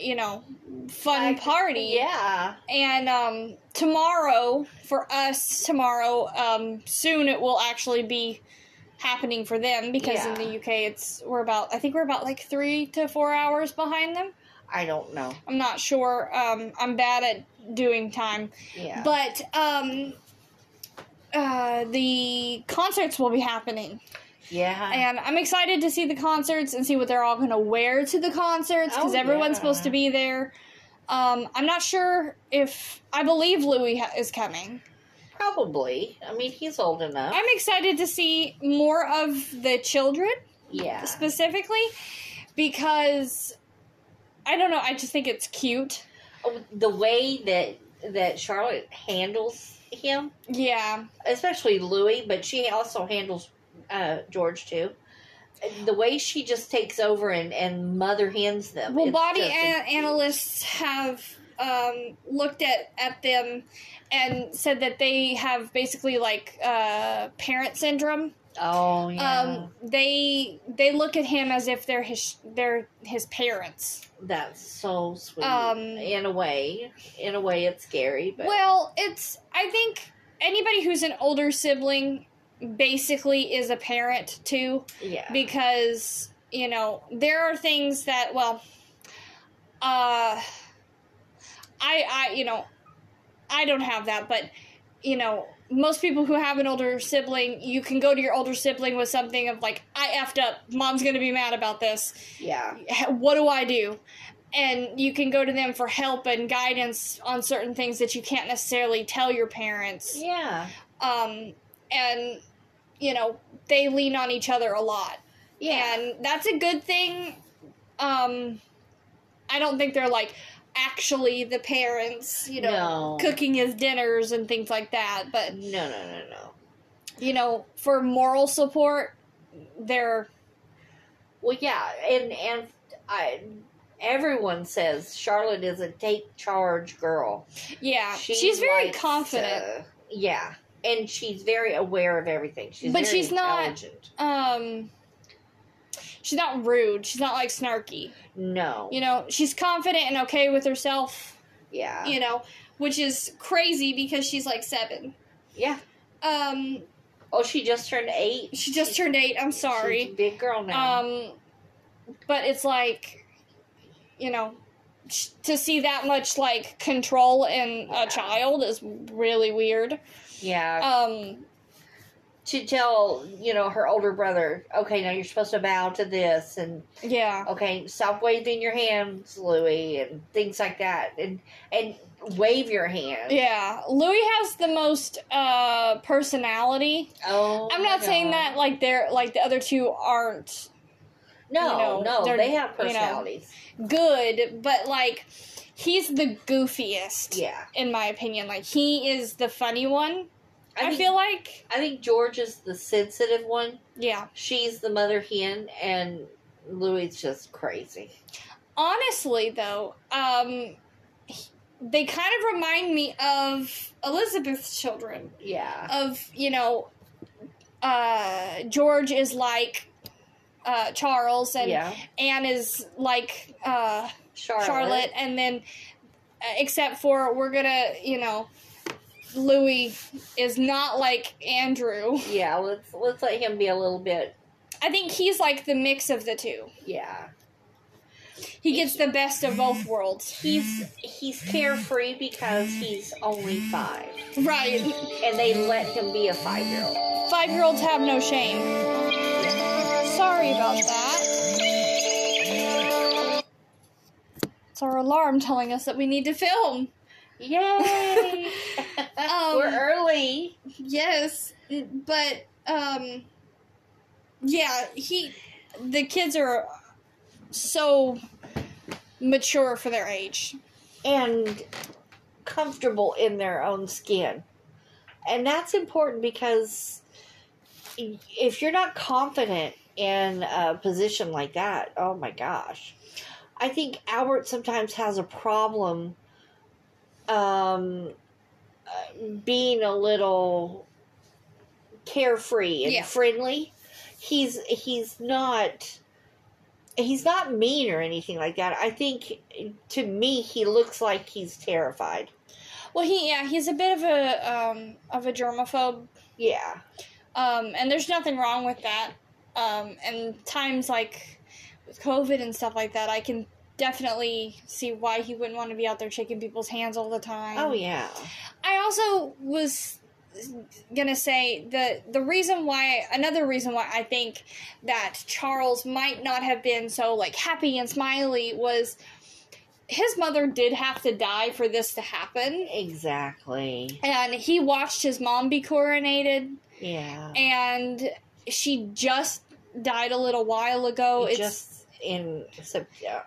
you know, fun Like, party. Yeah. And um tomorrow for us tomorrow um soon it will actually be happening for them because in the UK it's we're about I think we're about like 3 to 4 hours behind them. I don't know. I'm not sure. Um, I'm bad at doing time, Yeah. but um, uh, the concerts will be happening, yeah. and I'm excited to see the concerts and see what they're all going to wear to the concerts because Oh, everyone's yeah. supposed to be there. Um, I'm not sure if I believe Louis ha- is coming. Probably. I mean, he's old enough. I'm excited to see more of the children yeah. specifically because I don't know. I just think it's cute. Oh, The way that that Charlotte handles him, Yeah. especially Louis, but she also handles uh, George too. The way she just takes over and, and mother hands them. Well, body a- analysts have um, looked at, at them and said that they have basically like uh, parent syndrome. Oh yeah, Um, they they look at him as if they're his they're his parents. that's so sweet. um, in a way, in a way, it's scary, but Well, it's I think anybody who's an older sibling basically is a parent too. yeah, because you know there are things that well uh i i you know i don't have that but you know most people who have an older sibling, you can go to your older sibling with something of like, I effed up. Mom's gonna be mad about this. Yeah. What do I do? And you can go to them for help and guidance on certain things that you can't necessarily tell your parents. Yeah. Um, and you know they lean on each other a lot, Yeah. and that's a good thing. Um, I don't think they're like actually the parents, you know, No. cooking his dinners and things like that. But no, no, no, no. you know, for moral support, they're Well, yeah, and and I everyone says Charlotte is a take charge girl. yeah, She she's very confident. uh, yeah, and she's very aware of everything. She's But very she's not- um, she's not rude. She's not like snarky. No. You know, she's confident and okay with herself. yeah. You know, which is crazy because she's like seven. yeah. Um, Oh, she just turned eight. she just turned eight. I'm She's a sorry. big girl now. Um, but it's like, you know, to see that much like control in Yeah. a child is really weird. yeah. Um, to tell you know her older brother, okay, now you're supposed to bow to this, and yeah, okay, stop waving your hands, Louis, and things like that, and and wave your hand. yeah. Louis has the most uh personality. Oh, I'm not saying that like they're like the other two aren't No, you know, no, they have you know, personalities. good, but like he's the goofiest. yeah, In my opinion, like he is the funny one. I, think, feel like, I think George is the sensitive one. yeah. She's the mother hen, and Louis just crazy. Honestly, though, um, he- they kind of remind me of Elizabeth's children. Yeah, Of you know, uh, George is like uh, Charles, and yeah, Anne is like uh, Charlotte. Charlotte, and then uh, except for we're gonna, you know, Louis is not like Andrew. Yeah, let's let's let him be a little bit. I think he's like the mix of the two. Yeah, He gets the best of both worlds. he's he's carefree because he's only five, Right. and they let him be a five year old. Five year olds have no shame. Sorry about that. It's our alarm telling us that we need to film. Yay! [LAUGHS] Um, We're early. Yes, but um, yeah, he, the kids are so mature for their age. and comfortable in their own skin. And that's important because if you're not confident in a position like that, oh my gosh. I think Albert sometimes has a problem um, uh, being a little carefree and Yeah. friendly. He's he's not he's not mean or anything like that. I think to me he looks like he's terrified. Well, he yeah, he's a bit of a um of a germaphobe, Yeah. um, and there's nothing wrong with that. Um, and times like with COVID and stuff like that, I can definitely see why he wouldn't want to be out there shaking people's hands all the time. Oh yeah. I also was gonna say the the reason why another reason why I think that Charles might not have been so like happy and smiley was his mother did have to die for this to happen Exactly. and he watched his mom be coronated Yeah. and she just died a little while ago it's Just in uh,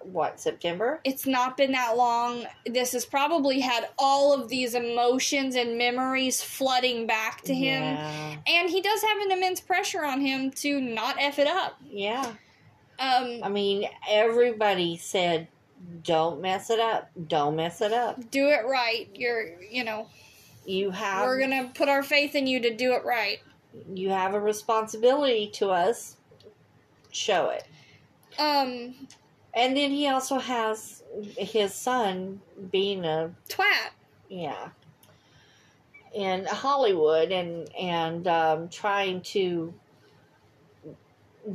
what September? it's not been that long. This has probably had all of these emotions and memories flooding back to him. Yeah. And he does have an immense pressure on him to not F it up. Yeah. Um, I mean, everybody said, "Don't mess it up. Don't mess it up." do it right. You're, you know, You have we're gonna put our faith in you to do it right. you have a responsibility to us. Show it. Um, And then he also has his son being a twat. yeah in Hollywood and and um, trying to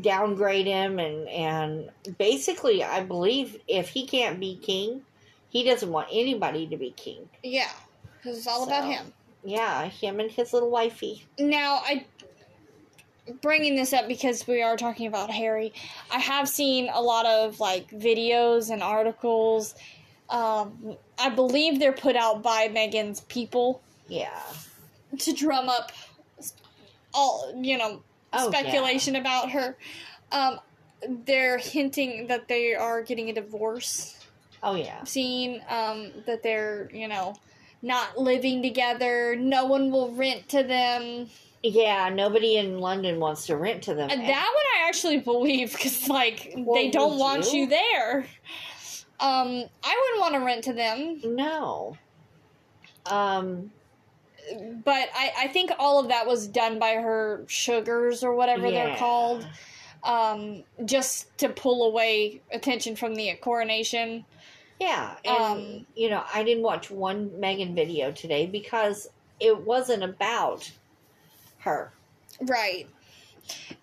downgrade him and and basically I believe if he can't be king, he doesn't want anybody to be king. Yeah, because it's all about him. Yeah, him and his little wifey. Now, I bringing this up because we are talking about Harry. I have seen a lot of like videos and articles. Um, I believe they're put out by Meghan's people Yeah. to drum up all you know Oh, speculation about her. Um, they're hinting that they are getting a divorce. Oh yeah. I've um, that they're you know not living together. No one will rent to them. Yeah, nobody in London wants to rent to them. And that one I actually believe because like Well, they don't want you? you there. Um, I wouldn't want to rent to them, no. Um but I, I think all of that was done by her sugars or whatever they're called, um, just to pull away attention from the coronation. Yeah, and Um, you know, I didn't watch one Meghan video today because it wasn't about her. Right.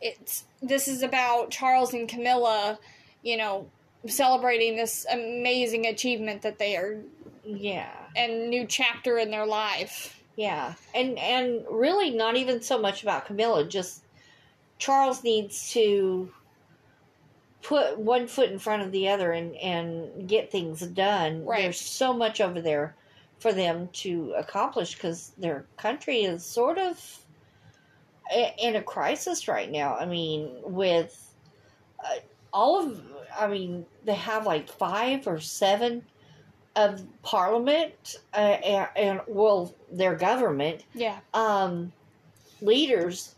It's this is about Charles and Camilla, you know, celebrating this amazing achievement that they are Yeah. and new chapter in their life. Yeah. And and really not even so much about Camilla, just Charles needs to put one foot in front of the other and and get things done. Right. There's so much over there for them to accomplish cuz their country is sort of in a crisis right now. I mean, with uh, all of I mean, they have like 5 or 7 of parliament uh, and, and well their government Yeah. um, leaders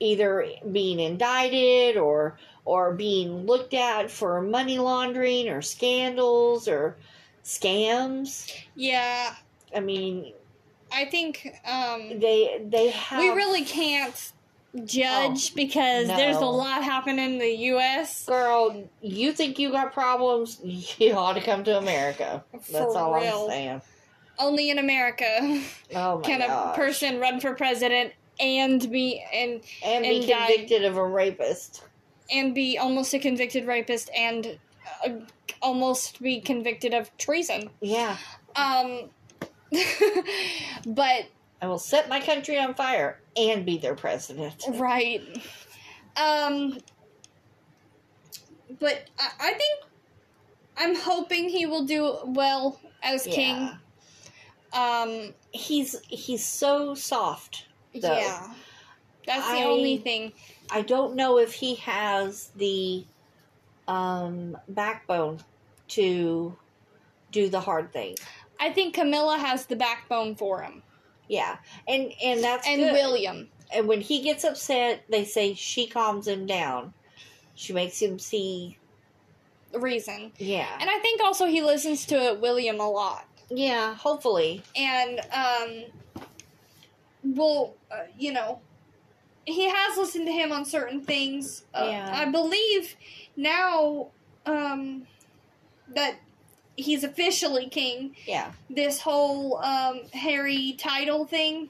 either being indicted or or being looked at for money laundering or scandals or scams Yeah. i mean I think um they they have we really can't judge because no. there's a lot happening in the US. girl you think you got problems [LAUGHS] you ought to come to america that's For all real. i'm saying Only in America [LAUGHS] oh my can gosh. a person run for president and be and and be and die- convicted of a rapist and be almost a convicted rapist and uh, almost be convicted of treason. yeah Um, [LAUGHS] but i will set my country on fire and be their president [LAUGHS] right. Um, but I, I think I'm hoping he will do well as king. Um, he's he's so soft though. yeah, that's the I- only thing. I don't know if he has the um, backbone to do the hard thing. I think Camilla has the backbone for him, Yeah, and and that's and good. William. And when he gets upset, they say she calms him down. She makes him see. The reason, Yeah, and I think also he listens to William a lot. yeah. Hopefully, and um well uh, you know he has listened to him on certain things uh, Yeah. i believe now um that he's officially king yeah. this whole um harry title thing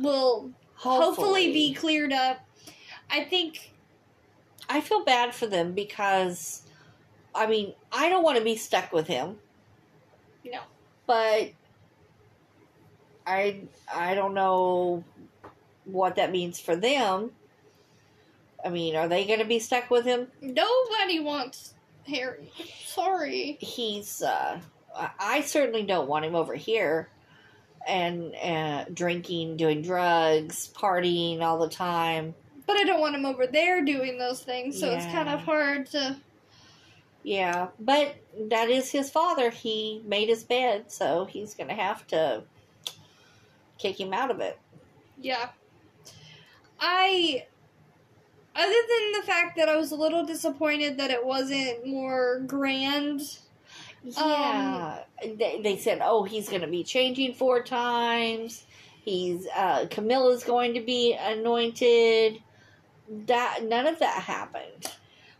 will Hopefully, hopefully be cleared up i think I feel bad for them because, I mean, I don't want to be stuck with him. no but I I don't know what that means for them. I mean, are they going to be stuck with him? nobody wants harry sorry He's uh I- I certainly don't want him over here and uh, drinking, doing drugs, partying all the time. but i don't want him over there doing those things so it's kind of hard to Yeah, but that is his father. He made his bed, so he's going to have to kick him out of it. Yeah. I other than the fact that I was a little disappointed that it wasn't more grand. Yeah, they, they said, "Oh, he's going to be changing four times. He's uh, Camilla's going to be anointed." That none of that happened.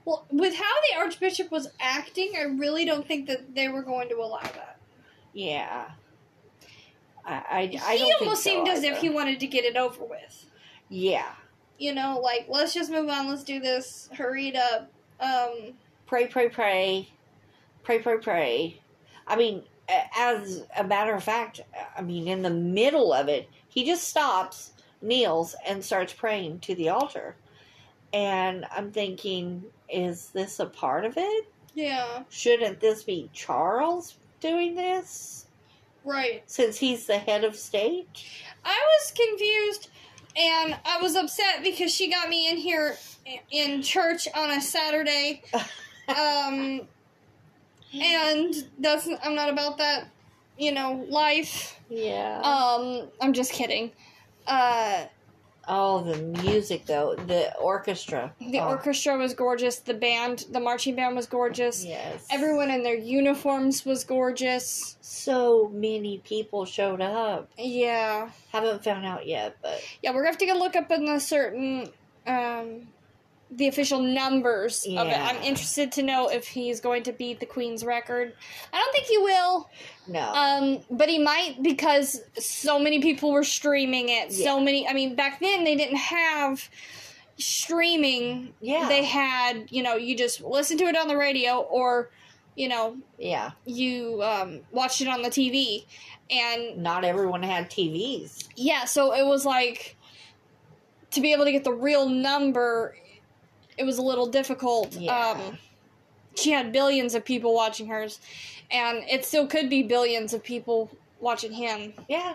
Well, with how the archbishop was acting, I really don't think that they were going to allow that. Yeah, I I, I he don't think almost so seemed as if he wanted to get it over with. Yeah, You know, like let's just move on. Let's do this. Hurry it up. Um, pray, pray, pray, pray, pray, pray. I mean, as a matter of fact, I mean, in the middle of it, he just stops, kneels, and starts praying to the altar. And I'm thinking, is this a part of it? Yeah. Shouldn't this be Charles doing this Right. since he's the head of state? I was confused and I was upset because she got me in here in church on a Saturday. [LAUGHS] Um and that's I'm not about that, you know, life. Yeah. Um I'm just kidding. Uh oh, the music though, the orchestra. the Oh, orchestra was gorgeous, the band, the marching band was gorgeous. Yes. Everyone in their uniforms was gorgeous. So many people showed up. Yeah. Haven't found out yet, but Yeah, we're gonna have to go look up in the certain um the official numbers of it. Yeah. I'm interested to know if he's going to beat the Queen's record. I don't think he will. no. Um, but he might because so many people were streaming it. So many I mean back then they didn't have streaming. Yeah. They had, you know, you just listen to it on the radio or you know, yeah. you um, watched it on the TV. And Not everyone had TVs. yeah, so it was like to be able to get the real number, it was a little difficult. Yeah. Um, she had billions of people watching hers, and it still could be billions of people watching him. Yeah.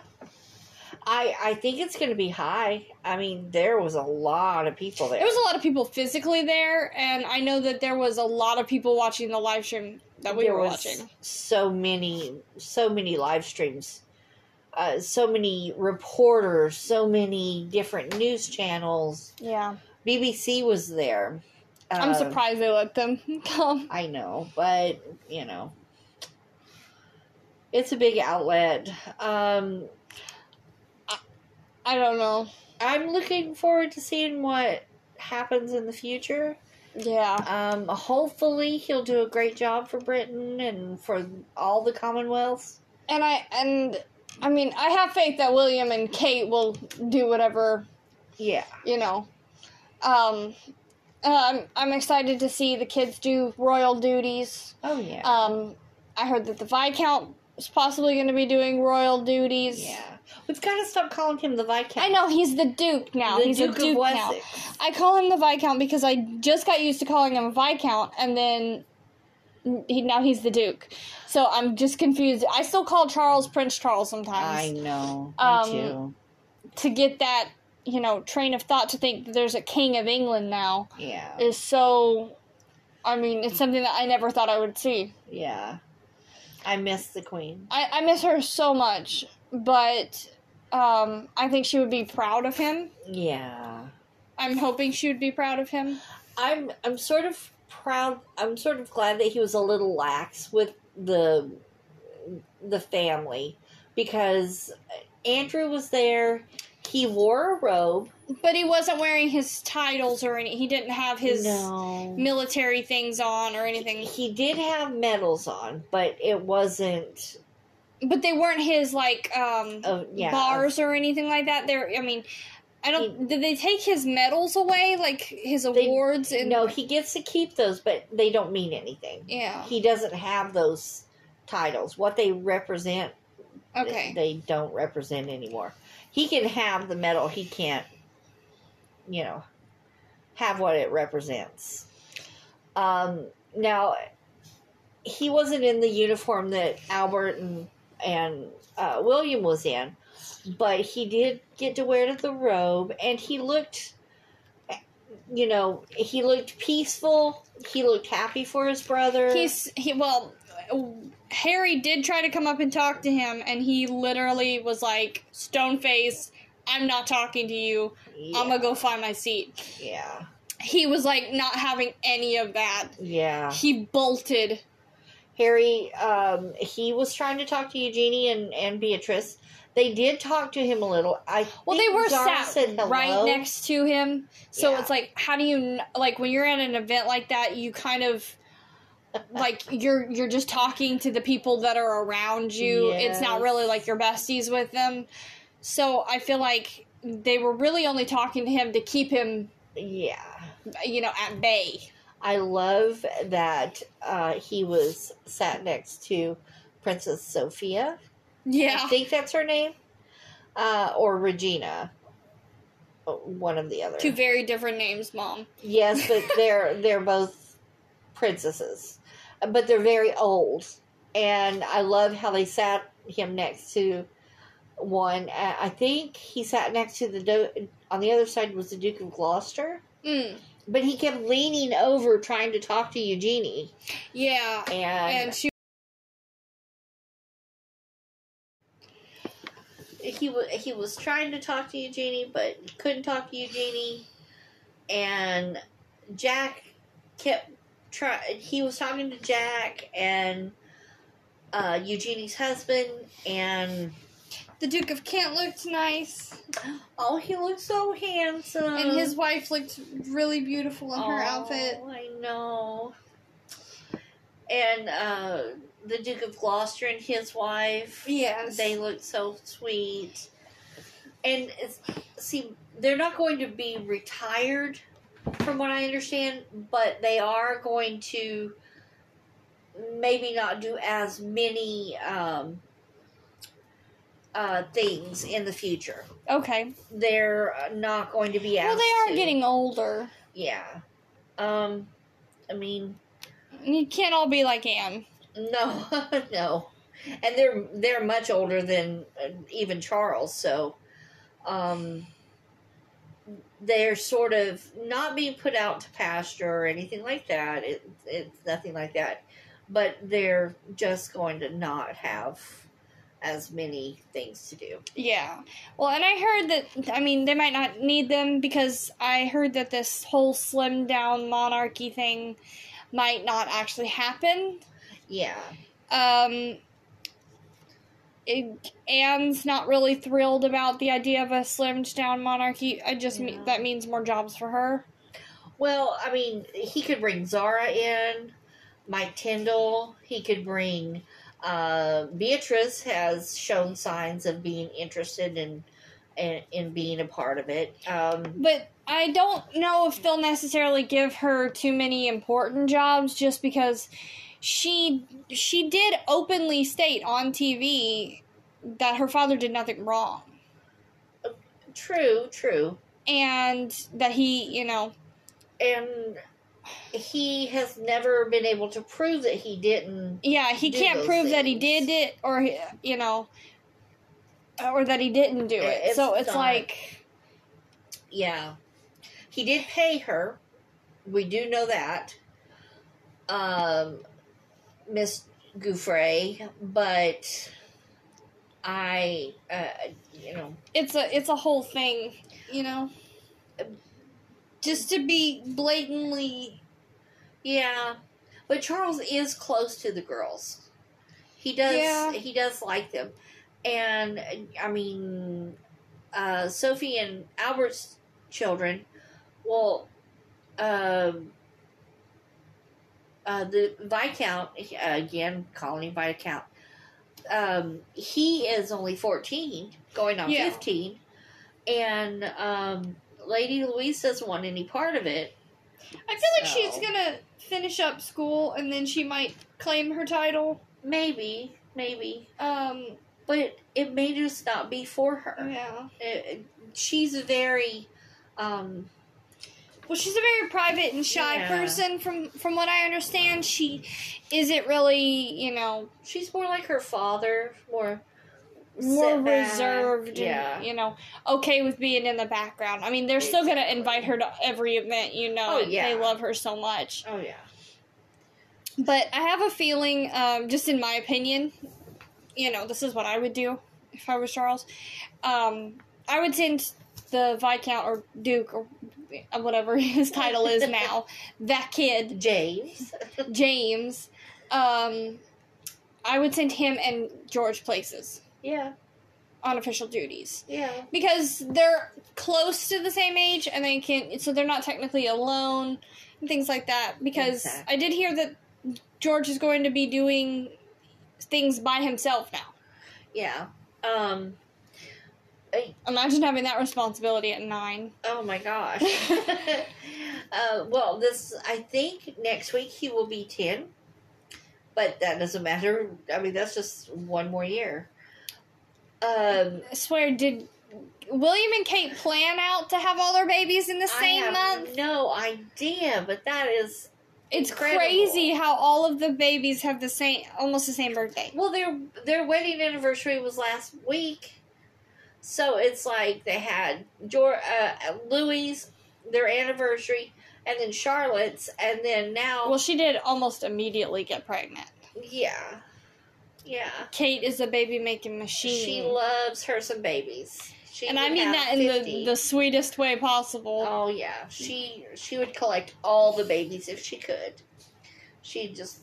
I I think it's going to be high. I mean, there was a lot of people there. There was a lot of people physically there, and I know that there was a lot of people watching the live stream that we There were watching. So many, so many live streams. Uh, so many reporters, so many different news channels. Yeah, BBC was there. I'm Uh, surprised they let them [LAUGHS] come. I know, but you know, it's a big outlet. Um, I don't know. I'm looking forward to seeing what happens in the future. Yeah, Um, hopefully, he'll do a great job for Britain and for all the Commonwealths. and I and I mean I have faith that William and Kate will do whatever Yeah, you know. Um, um, I'm excited to see the kids do royal duties. oh yeah, Um, I heard that the Viscount is possibly going to be doing royal duties. yeah. We've got to stop calling him the Viscount. I know he's the Duke now. the he's Duke a Duke now. I call him the Viscount because I just got used to calling him Viscount, and then he, now he's the Duke. So I'm just confused. I still call Charles Prince Charles sometimes. I know. Um, Me too. to get that you know train of thought to think that there's a king of England now Yeah, is so. I mean, it's something that I never thought I would see. yeah. I miss the Queen. I, I miss her so much, but um, I think she would be proud of him. Yeah. I'm hoping she would be proud of him. I'm I'm sort of proud. I'm sort of glad that he was a little lax with the the family because Andrew was there. He wore a robe. But he wasn't wearing his titles or any. He didn't have his no. military things on or anything. He did have medals on, but it wasn't. But they weren't his like um, Uh, yeah, bars or anything like that. They're. I mean, I don't. did they take his medals away, like his They- awards? and no, he gets to keep those, but they don't mean anything. Yeah. He doesn't have those titles. What they represent, Okay. they don't represent anymore. He can have the medal. He can't, you know, have what it represents. Um, now, he wasn't in the uniform that Albert and and uh, William was in, but he did get to wear the robe, and he looked, you know, he looked peaceful. He looked happy for his brother. He's he well. Harry did try to come up and talk to him, and he literally was like, "Stone face, I'm not talking to you. yeah, I'm gonna go find my seat." yeah, He was like not having any of that. yeah. He bolted. Harry, um, he was trying to talk to Eugenie and, and Beatrice. They did talk to him a little. I Well, they were sat right next to him, so Yeah. it's like, how do you like when you're at an event like that? You kind of like you're you're just talking to the people that are around you. It's not really like your besties with them. So I feel like they were really only talking to him to keep him, Yeah, you know, at bay. I love that uh, he was sat next to Princess Sophia. Yeah. I think that's her name. Uh, or Regina. One of the other. Two very different names, Mom. Yes, but they're they're both princesses, but they're very old, and I love how they sat him next to one. uh, I think he sat next to the do- on the other side was the Duke of Gloucester, Mm. but he kept leaning over trying to talk to Eugenie, Yeah. and, And she. he was he was trying to talk to Eugenie, but couldn't talk to Eugenie, and Jack kept try. He was talking to Jack and uh, Eugenie's husband, and The Duke of Kent looked nice, oh, he looked so handsome, and his wife looked really beautiful in her outfit. Oh. I know. And uh, the Duke of Gloucester and his wife. Yes. They look so sweet. And it's, see, they're not going to be retired, from what I understand, but they are going to maybe not do as many um, uh, things in the future. Okay. They're not going to be as. Well, they are to- getting older. Yeah. Um, I mean, You can't all be like Anne. no, [LAUGHS] no, and they're they're much older than uh, even Charles, so um, they're sort of not being put out to pasture or anything like that. It, it's nothing like that, but they're just going to not have as many things to do. Yeah. Well, and I heard that, I mean, they might not need them because I heard that this whole slim down monarchy thing might not actually happen. Yeah, Um, it, Anne's not really thrilled about the idea of a slimmed down monarchy. I just Yeah. that means more jobs for her. Well, I mean, he could bring Zara in, Mike Tindall. He could bring uh, Beatrice has shown signs of being interested in in, in being a part of it. Um, But I don't know if they'll necessarily give her too many important jobs just because she she did openly state on TV that her father did nothing wrong true, true, and that he, you know, and he has never been able to prove that he didn't. yeah, he can't prove that he did it or you know or that he didn't do it. It's so it's not- like Yeah, he did pay her. We do know that. Um, Miss Giuffre, but I, uh, you know, it's a it's a whole thing, you know. Just to be blatantly yeah. But Charles is close to the girls. He does. Yeah. He does like them, and I mean, uh, Sophie and Albert's children. Well, um, uh, the Viscount uh, again, calling him Viscount. Um, he is only fourteen, going on Yeah. fifteen, and um, Lady Louise doesn't want any part of it. I feel like she's gonna finish up school and then she might claim her title. Maybe, maybe, Um, but it may just not be for her. yeah. It- it- she's very, um, Well, she's a very private and shy Yeah. person. From from what I understand, she isn't really, you know, she's more like her father, more more reserved yeah. and you know okay with being in the background. I mean, they're still gonna invite her to every event, you know. Oh, yeah. They love her so much. Oh yeah. But I have a feeling, um, just in my opinion, you know, this is what I would do if I was Charles. Um, I would send the Viscount or Duke or whatever [LAUGHS] his title is [LAUGHS] now, that kid, James. James, um, I would send him and George places yeah. on official duties. Yeah. Because they're close to the same age and they can, so they're not technically alone and things like that. Because Exactly. I did hear that George is going to be doing things by himself now. Yeah. Um. Imagine having that responsibility at nine. Oh my gosh. [LAUGHS] [LAUGHS] uh, well, this I think next week he will be ten, but that doesn't matter. I mean, that's just one more year. Um, I swear, did William and Kate plan out to have all their babies in the I same have month? no idea, but that is It's incredible. crazy how all of the babies have the same, almost the same birthday. well. Their their wedding anniversary was last week, so it's like they had Jor- uh, Louis their anniversary, and then Charlotte's, and then now, Well, she did almost immediately get pregnant. yeah, yeah. Kate is a baby making machine. She loves her some babies. She and I mean that in the, the sweetest way possible. Oh yeah, she she would collect all the babies if she could. She just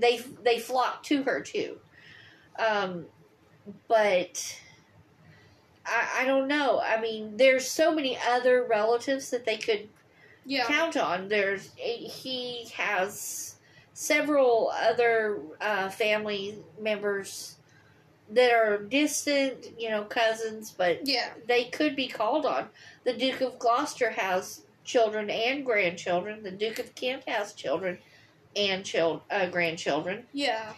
they they flock to her too. Um, but I I don't know. I mean, there's so many other relatives that they could yeah. count on. There's he has several other uh, family members that are distant, you know, cousins, but Yeah. they could be called on. The Duke of Gloucester has children and grandchildren. The Duke of Kent has children and child, uh, grandchildren. Yeah.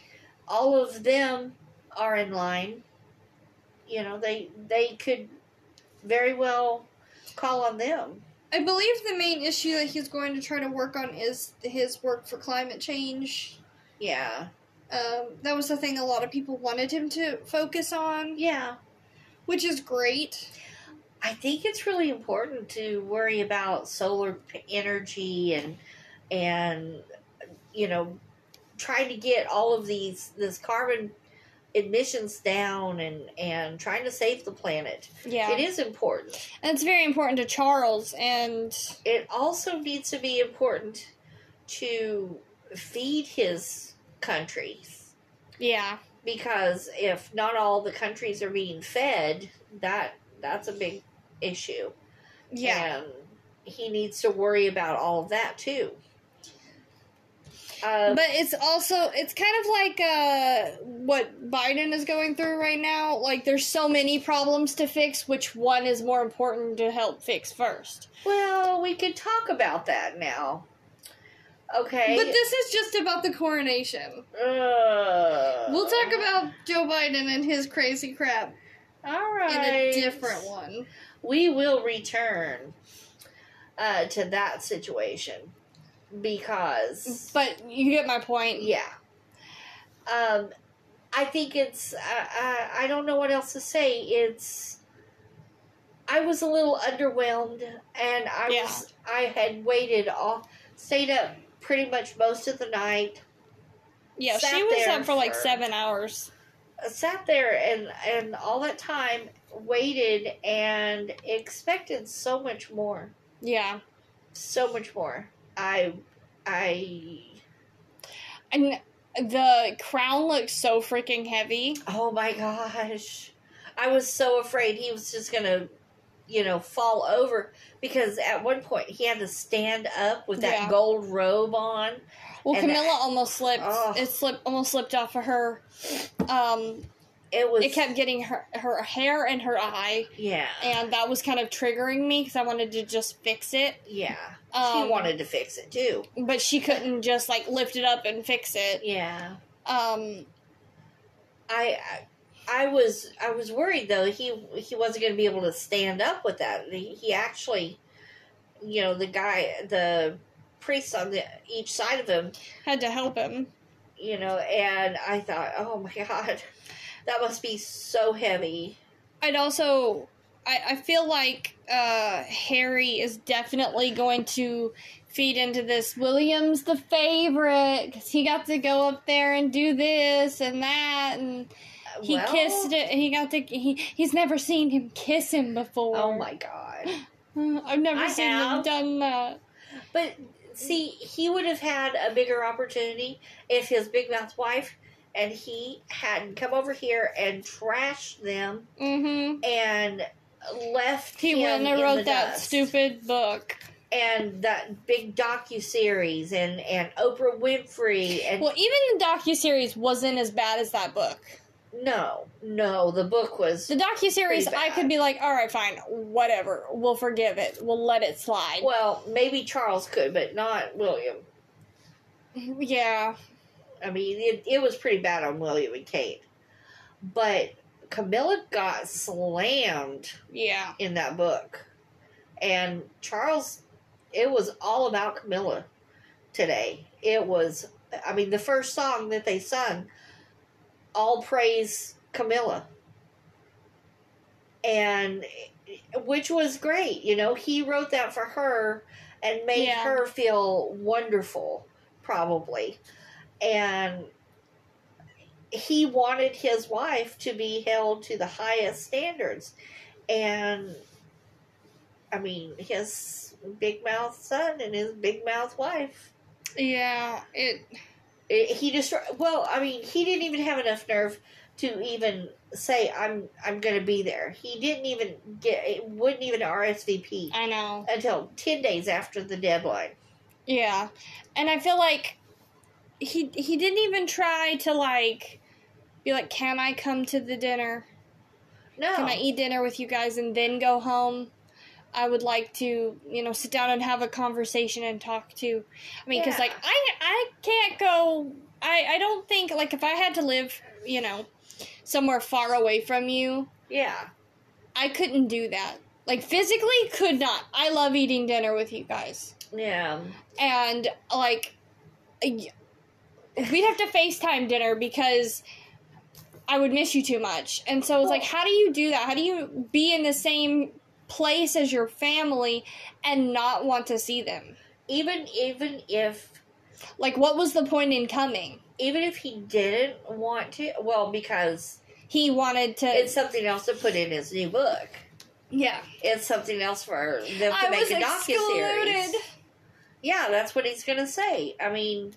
All of them are in line. You know, they they could very well call on them. I believe the main issue that he's going to try to work on is his work for climate change. Yeah, Um, that was the thing a lot of people wanted him to focus on, yeah. which is great. I think it's really important to worry about solar energy and and you know trying to get all of these this carbon emissions down and and trying to save the planet. Yeah. It is important. And it's very important to Charles and It also needs to be important to feed his countries yeah. because if not all the countries are being fed, that that's a big issue. Yeah. And he needs to worry about all of that too. Uh, But it's also it's kind of like uh what Biden is going through right now. Like there's so many problems to fix, which one is more important to help fix first? well, we could talk about that now. Okay. But this is just about the coronation. Uh, We'll talk about Joe Biden and his crazy crap All in a different one. We will return uh, to that situation because But you get my point. Yeah. Um, I think it's. Uh, uh, I don't know what else to say. It's. I was a little underwhelmed, and I Yeah. was. I had waited all, stayed up pretty much most of the night. Yeah, she was up for like seven hours. uh, Sat there and and all that time waited and expected so much more, Yeah. so much more. I, I. And the crown looks so freaking heavy. Oh my gosh. I was so afraid he was just to, you know, fall over because at one point he had to stand up with that Yeah. gold robe on. Well, Camilla that- almost slipped. Oh. It slipped, almost slipped off of her. Um, It was it kept getting her her hair and her eye, yeah. and that was kind of triggering me because I wanted to just fix it. Yeah. Um, she wanted to fix it too. but she couldn't just like lift it up and fix it. Yeah. Um, I I, I was I was worried though he he wasn't going to be able to stand up with that. He, he actually you know the guy the priest on the each side of him had to help him. you know, and I thought, oh my [LAUGHS] god, that must be so heavy. I'd also, I, I feel like uh, Harry is definitely going to feed into this. William's the favorite because he got to go up there and do this and that, and he Well, kissed it. He got to. He he's never seen him kiss him before. Oh my god! [LAUGHS] I've never I seen have. him done that. But see, he would have had a bigger opportunity if his big mouth wife and he hadn't come over here and trashed them Mm-hmm. and left He went and wrote that dust. stupid book. and that big docu series and and Oprah Winfrey and Well, even the docu series wasn't as bad as that book. no, no, the book was The docu series, I could be like, all right, fine, whatever, we'll forgive it, we'll let it slide. well, maybe Charles could, but not William. [LAUGHS] yeah, I mean, it, it was pretty bad on William and Kate. But Camilla got slammed Yeah. in that book. And Charles, it was all about Camilla today. It was, I mean, the first song that they sung, all praise Camilla. And which was great, you know, he wrote that for her and made Yeah. her feel wonderful, probably. And he wanted his wife to be held to the highest standards. And I mean, his big mouth son and his big mouth wife. Yeah. It. It, he just well, I mean, he didn't even have enough nerve to even say I'm I'm going to be there. He didn't even get it wouldn't even RSVP I know. until 10 days after the deadline. Yeah, and I feel like he he didn't even try to like be like, "Can I come to the dinner? No. Can I eat dinner with you guys and then go home?" I would like to, you know, sit down and have a conversation and talk to. I mean, because Yeah. like I I can't go. I I don't think like if I had to live, you know, somewhere far away from you, Yeah. I couldn't do that. Like physically, could not. I love eating dinner with you guys. Yeah. and like we'd have to FaceTime dinner because I would miss you too much. And so it's like, how do you do that? How do you be in the same place as your family and not want to see them? Even even if Like, what was the point in coming? even if he didn't want to, well, because He wanted to. it's something else to put in his new book. yeah. It's something else for them to I make a docu series. Yeah, that's what he's gonna say. I mean,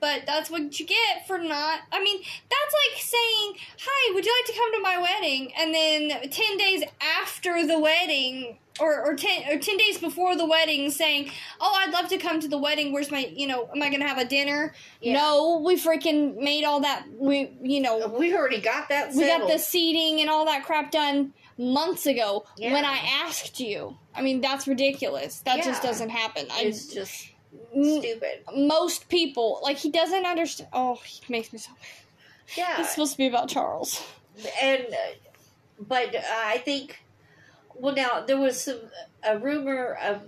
But that's what you get for not. I mean, that's like saying, "Hi, would you like to come to my wedding?" And then ten days after the wedding, or or ten or ten days before the wedding, saying, "Oh, I'd love to come to the wedding. Where's my, you know, am I gonna have a dinner?" Yeah. No, we freaking made all that. We, you know, uh, we already got that. we got the seating and all that crap done months ago Yeah. when I asked you. I mean, that's ridiculous. That just doesn't happen. I It's just stupid. most people like he doesn't understand. Oh, he makes me so. Yeah, It's supposed to be about Charles. and uh, but uh, I think well now there was some a rumor of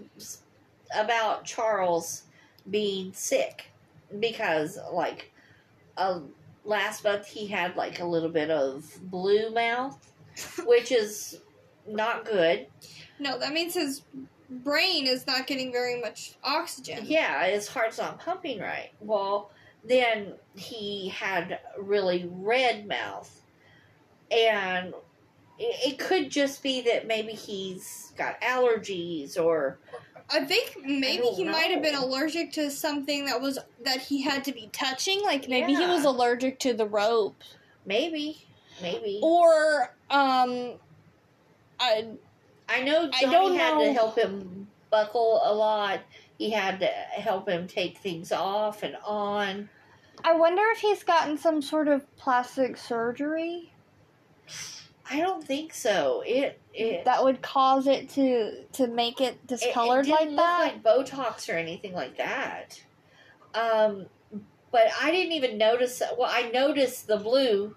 about Charles being sick because like uh, last month he had like a little bit of blue mouth, which is not good. No, that means his brain is not getting very much oxygen. Yeah, his heart's not pumping right. Well, then he had really red mouth. And it, it could just be that maybe he's got allergies or I think maybe don't he might have been allergic to something that was that he had to be touching. Like maybe he was allergic to the rope, maybe, maybe. or um, I I know I Johnny don't had know. to help him buckle a lot. He had to help him take things off and on. I wonder if he's gotten some sort of plastic surgery I don't think so. It it that would cause it to to make it it- discolored it didn't like look that. like Botox or anything like that. Um, but I didn't even notice. Well, I noticed the blue,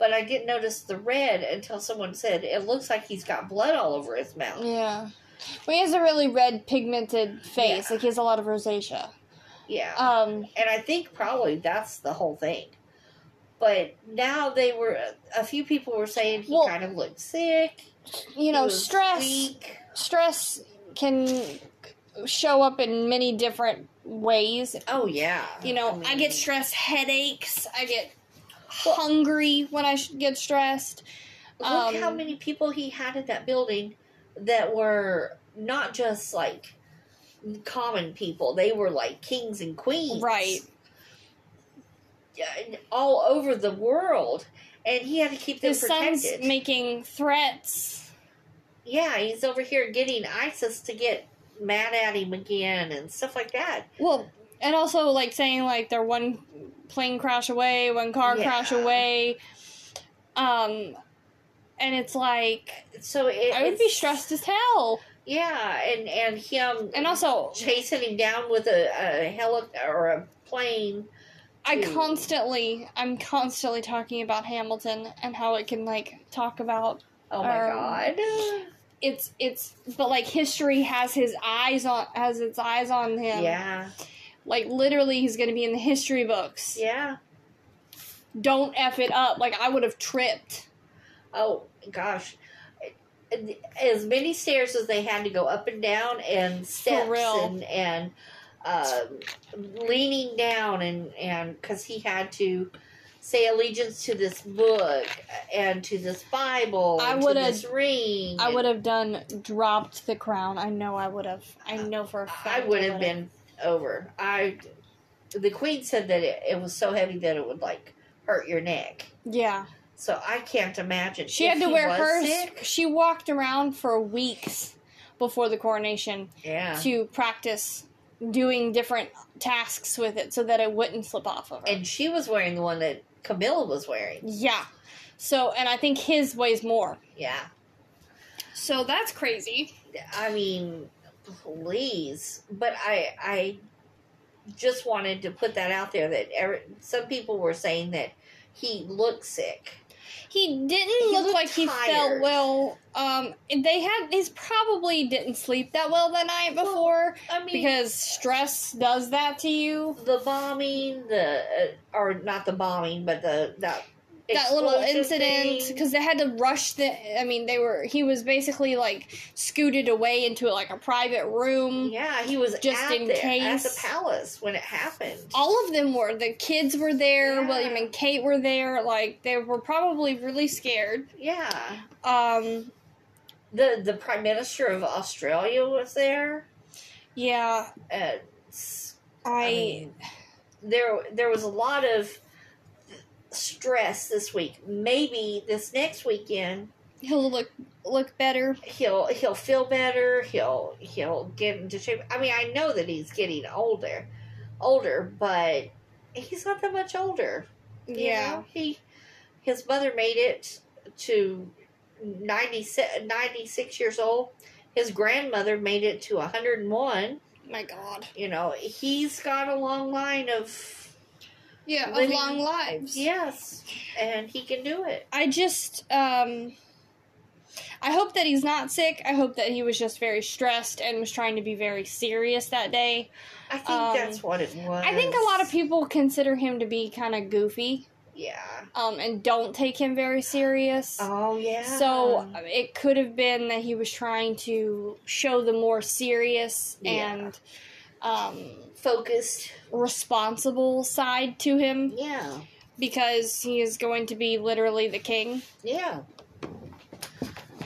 but I didn't notice the red until someone said it looks like he's got blood all over his mouth. yeah. Well, he has a really red pigmented face. Yeah. Like he has a lot of rosacea. Yeah, Um, and I think probably that's the whole thing. But now they were a few people were saying he Well, kind of looked sick. you know, stress weak. stress can show up in many different ways. Oh yeah, You know, I, mean, get stress headaches. I get hungry when I get stressed. Look Um, how many people he had at that building that were not just like common people; they were like kings and queens, Right. All over the world, and he had to keep them His son's protected. making threats. yeah, he's over here getting ISIS to get mad at him again and stuff like that. Well, and also like saying like they're one plane crash away, one car crash away. Um, and it's like So it, I would be stressed as hell. Yeah, and and him And also, chasing him down with a, a heli or a plane I constantly, I'm constantly talking about Hamilton and how it can like talk about Oh my um, god. it's it's, but like history has his eyes on has its eyes on him. Yeah. Like literally, he's gonna be in the history books. Yeah. Don't f it up. Like I would have tripped. Oh gosh. As many stairs as they had to go up and down, and steps, and and um, leaning down, and and because he had to say allegiance to this book and to this Bible, I would've- ring. I would have done dropped the crown. I know I would have. I know for a fact. I would've. been over. I. The queen said that it, it was so heavy that it would like hurt your neck. Yeah. So I can't imagine. She if had to he wear was hers. sick. She walked around for weeks before the coronation Yeah. to practice doing different tasks with it so that it wouldn't slip off of her. And she was wearing the one that Camilla was wearing. yeah. So, and I think his weighs more. Yeah. So that's crazy. I mean, please. But I I just wanted to put that out there that every, some people were saying that he looked sick. He didn't He look like he felt well. Um, they had he's probably didn't sleep that well the night Well, before I mean, because stress does that to you. the bombing, the uh, or not the bombing, but the that that little incident because they had to rush the i mean they were he was basically like scooted away into like a private room Yeah, he was Just at in the, at case. the palace when it happened. all of them were the kids were there Yeah. william and kate were there like they were probably really scared Yeah, um the the prime minister of Australia was there. yeah Uh, s- i, I mean, there there was a lot of stress this week. Maybe this next weekend he'll look look better he'll he'll feel better. He'll he'll get into shape. I mean, I know that he's getting older, older, but he's not that much older. yeah know? he his mother made it to 96, 96 years old. His grandmother made it to 101. my god You know, he's got a long line of yeah of long lives yes, and he can do it. I just um I hope that he's not sick. I hope that he was just very stressed and was trying to be very serious that day. I think Um, that's what it was. I think a lot of people consider him to be kind of goofy Yeah. um and don't take him very serious. Oh yeah. So it could have been that he was trying to show the more serious Yeah. and um focused. responsible side to him Yeah. because he is going to be literally the king. Yeah.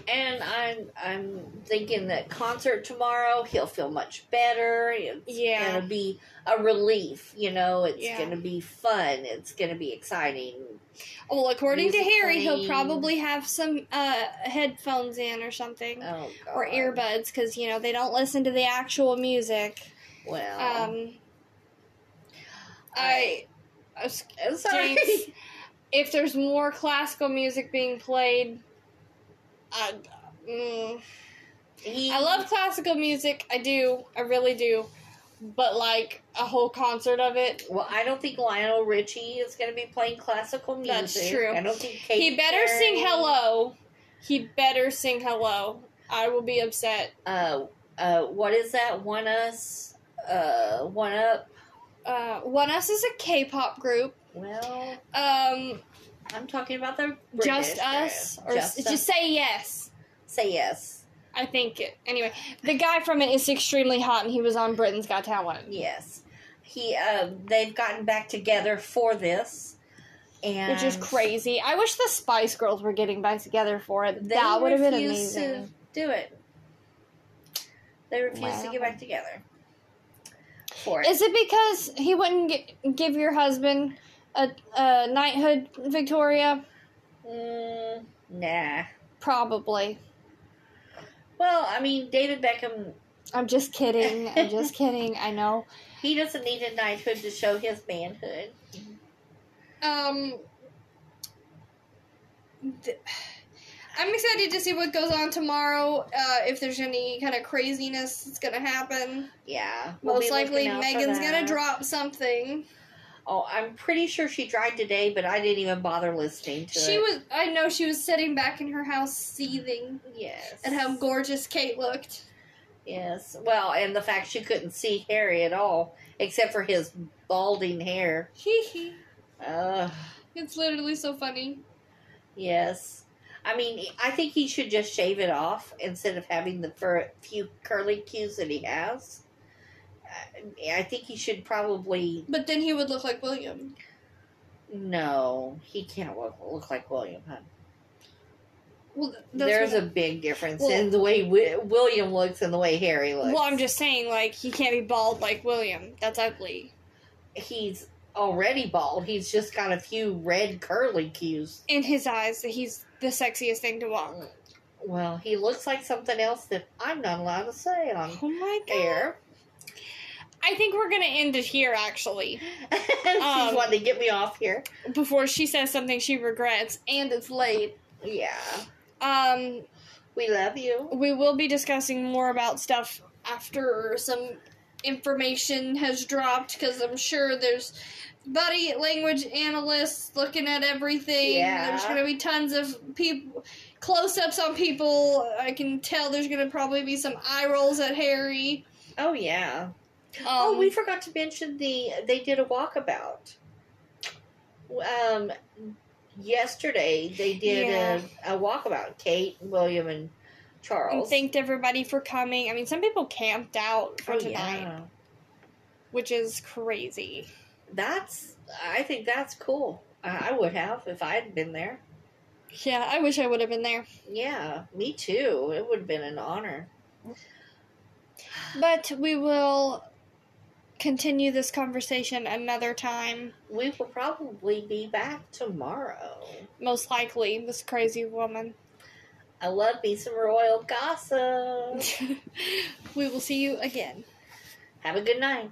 And I'm I'm thinking that concert tomorrow he'll feel much better. It's Yeah. gonna be a relief, you know. It's Yeah. gonna be fun. It's gonna be exciting. Well, according to Music Harry, he'll probably have some uh, headphones in or something, Oh or earbuds, because you know they don't listen to the actual music. Well, Um, I, I was- I'm sorry. James, [LAUGHS] if there's more classical music being played, I, mm, I love classical music. I do, I really do, but like a whole concert of it. Well, I don't think Lionel Richie is going to be playing classical music. That's true. I don't think Katy he better sing hello. He better sing hello. I will be upset. Uh, uh, what is that? One Us, uh, One Up. Uh, One Us is a K-pop group. Well, Um, I'm talking about the Just Us, or just, s- Us. just say yes. say yes. I think it. Anyway, the guy from it is extremely hot, and he was on Britain's Got Talent. Yes, he. Uh, they've gotten back together for this, and Which is crazy. I wish the Spice Girls were getting back together for it. They that would have been amazing. To do it. They refuse to get back together. For it. Is it because he wouldn't gi- give your husband a, a knighthood, Victoria? Mm, nah. Probably. Well, I mean, David Beckham, I'm just kidding. I'm just [LAUGHS] kidding. I know. he doesn't need a knighthood to show his manhood. Um, th- I'm excited to see what goes on tomorrow. Uh, if there's any kind of craziness that's gonna happen, Yeah. we'll most likely looking out for Meghan's gonna drop something. Oh, I'm pretty sure she tried today, but I didn't even bother listening to She it. was. I know she was sitting back in her house, seething Yes. at how gorgeous Kate looked. Yes. Well, and the fact she couldn't see Harry at all, except for his balding hair. Hee hee. Ugh. It's literally so funny. Yes. I mean, I think he should just shave it off instead of having the fur, few curly cues that he has. I- think he should probably. But then he would look like William. No, he can't look, look like William, huh? Well, There's a big difference Well- in the way wi- William looks and the way Harry looks. Well, I'm just saying, like, he can't be bald like William. That's ugly. He's already bald. He's just got a few red curly cues. In his eyes, that he's the sexiest thing to walk. Well, he looks like something else that I'm not allowed to say on Oh my god. air. I think we're gonna end it here, actually. [LAUGHS] She's Um, wanting to get me off here. Before she says something she regrets, and it's late. Yeah. Um, We love you. we will be discussing more about stuff after some information has dropped, because I'm sure there's buddy language analysts looking at everything. Yeah. There's gonna be tons of people. Close ups on people. I can tell there's gonna probably be some eye rolls at Harry. Oh yeah. Um, oh, we forgot to mention the they did a walkabout. Um, yesterday they did Yeah. a, a walkabout. Kate, William, and and Charles. thanked everybody for coming. I mean, some people camped out for oh tonight, yeah. which is crazy. That's. I think that's cool. I, I would have if I had been there. Yeah, I wish I would have been there. Yeah, me too. It would have been an honor. But we will continue this conversation another time. We will probably be back tomorrow. Most likely, this crazy woman. I love me some royal gossip. [LAUGHS] we will see you again. Have a good night.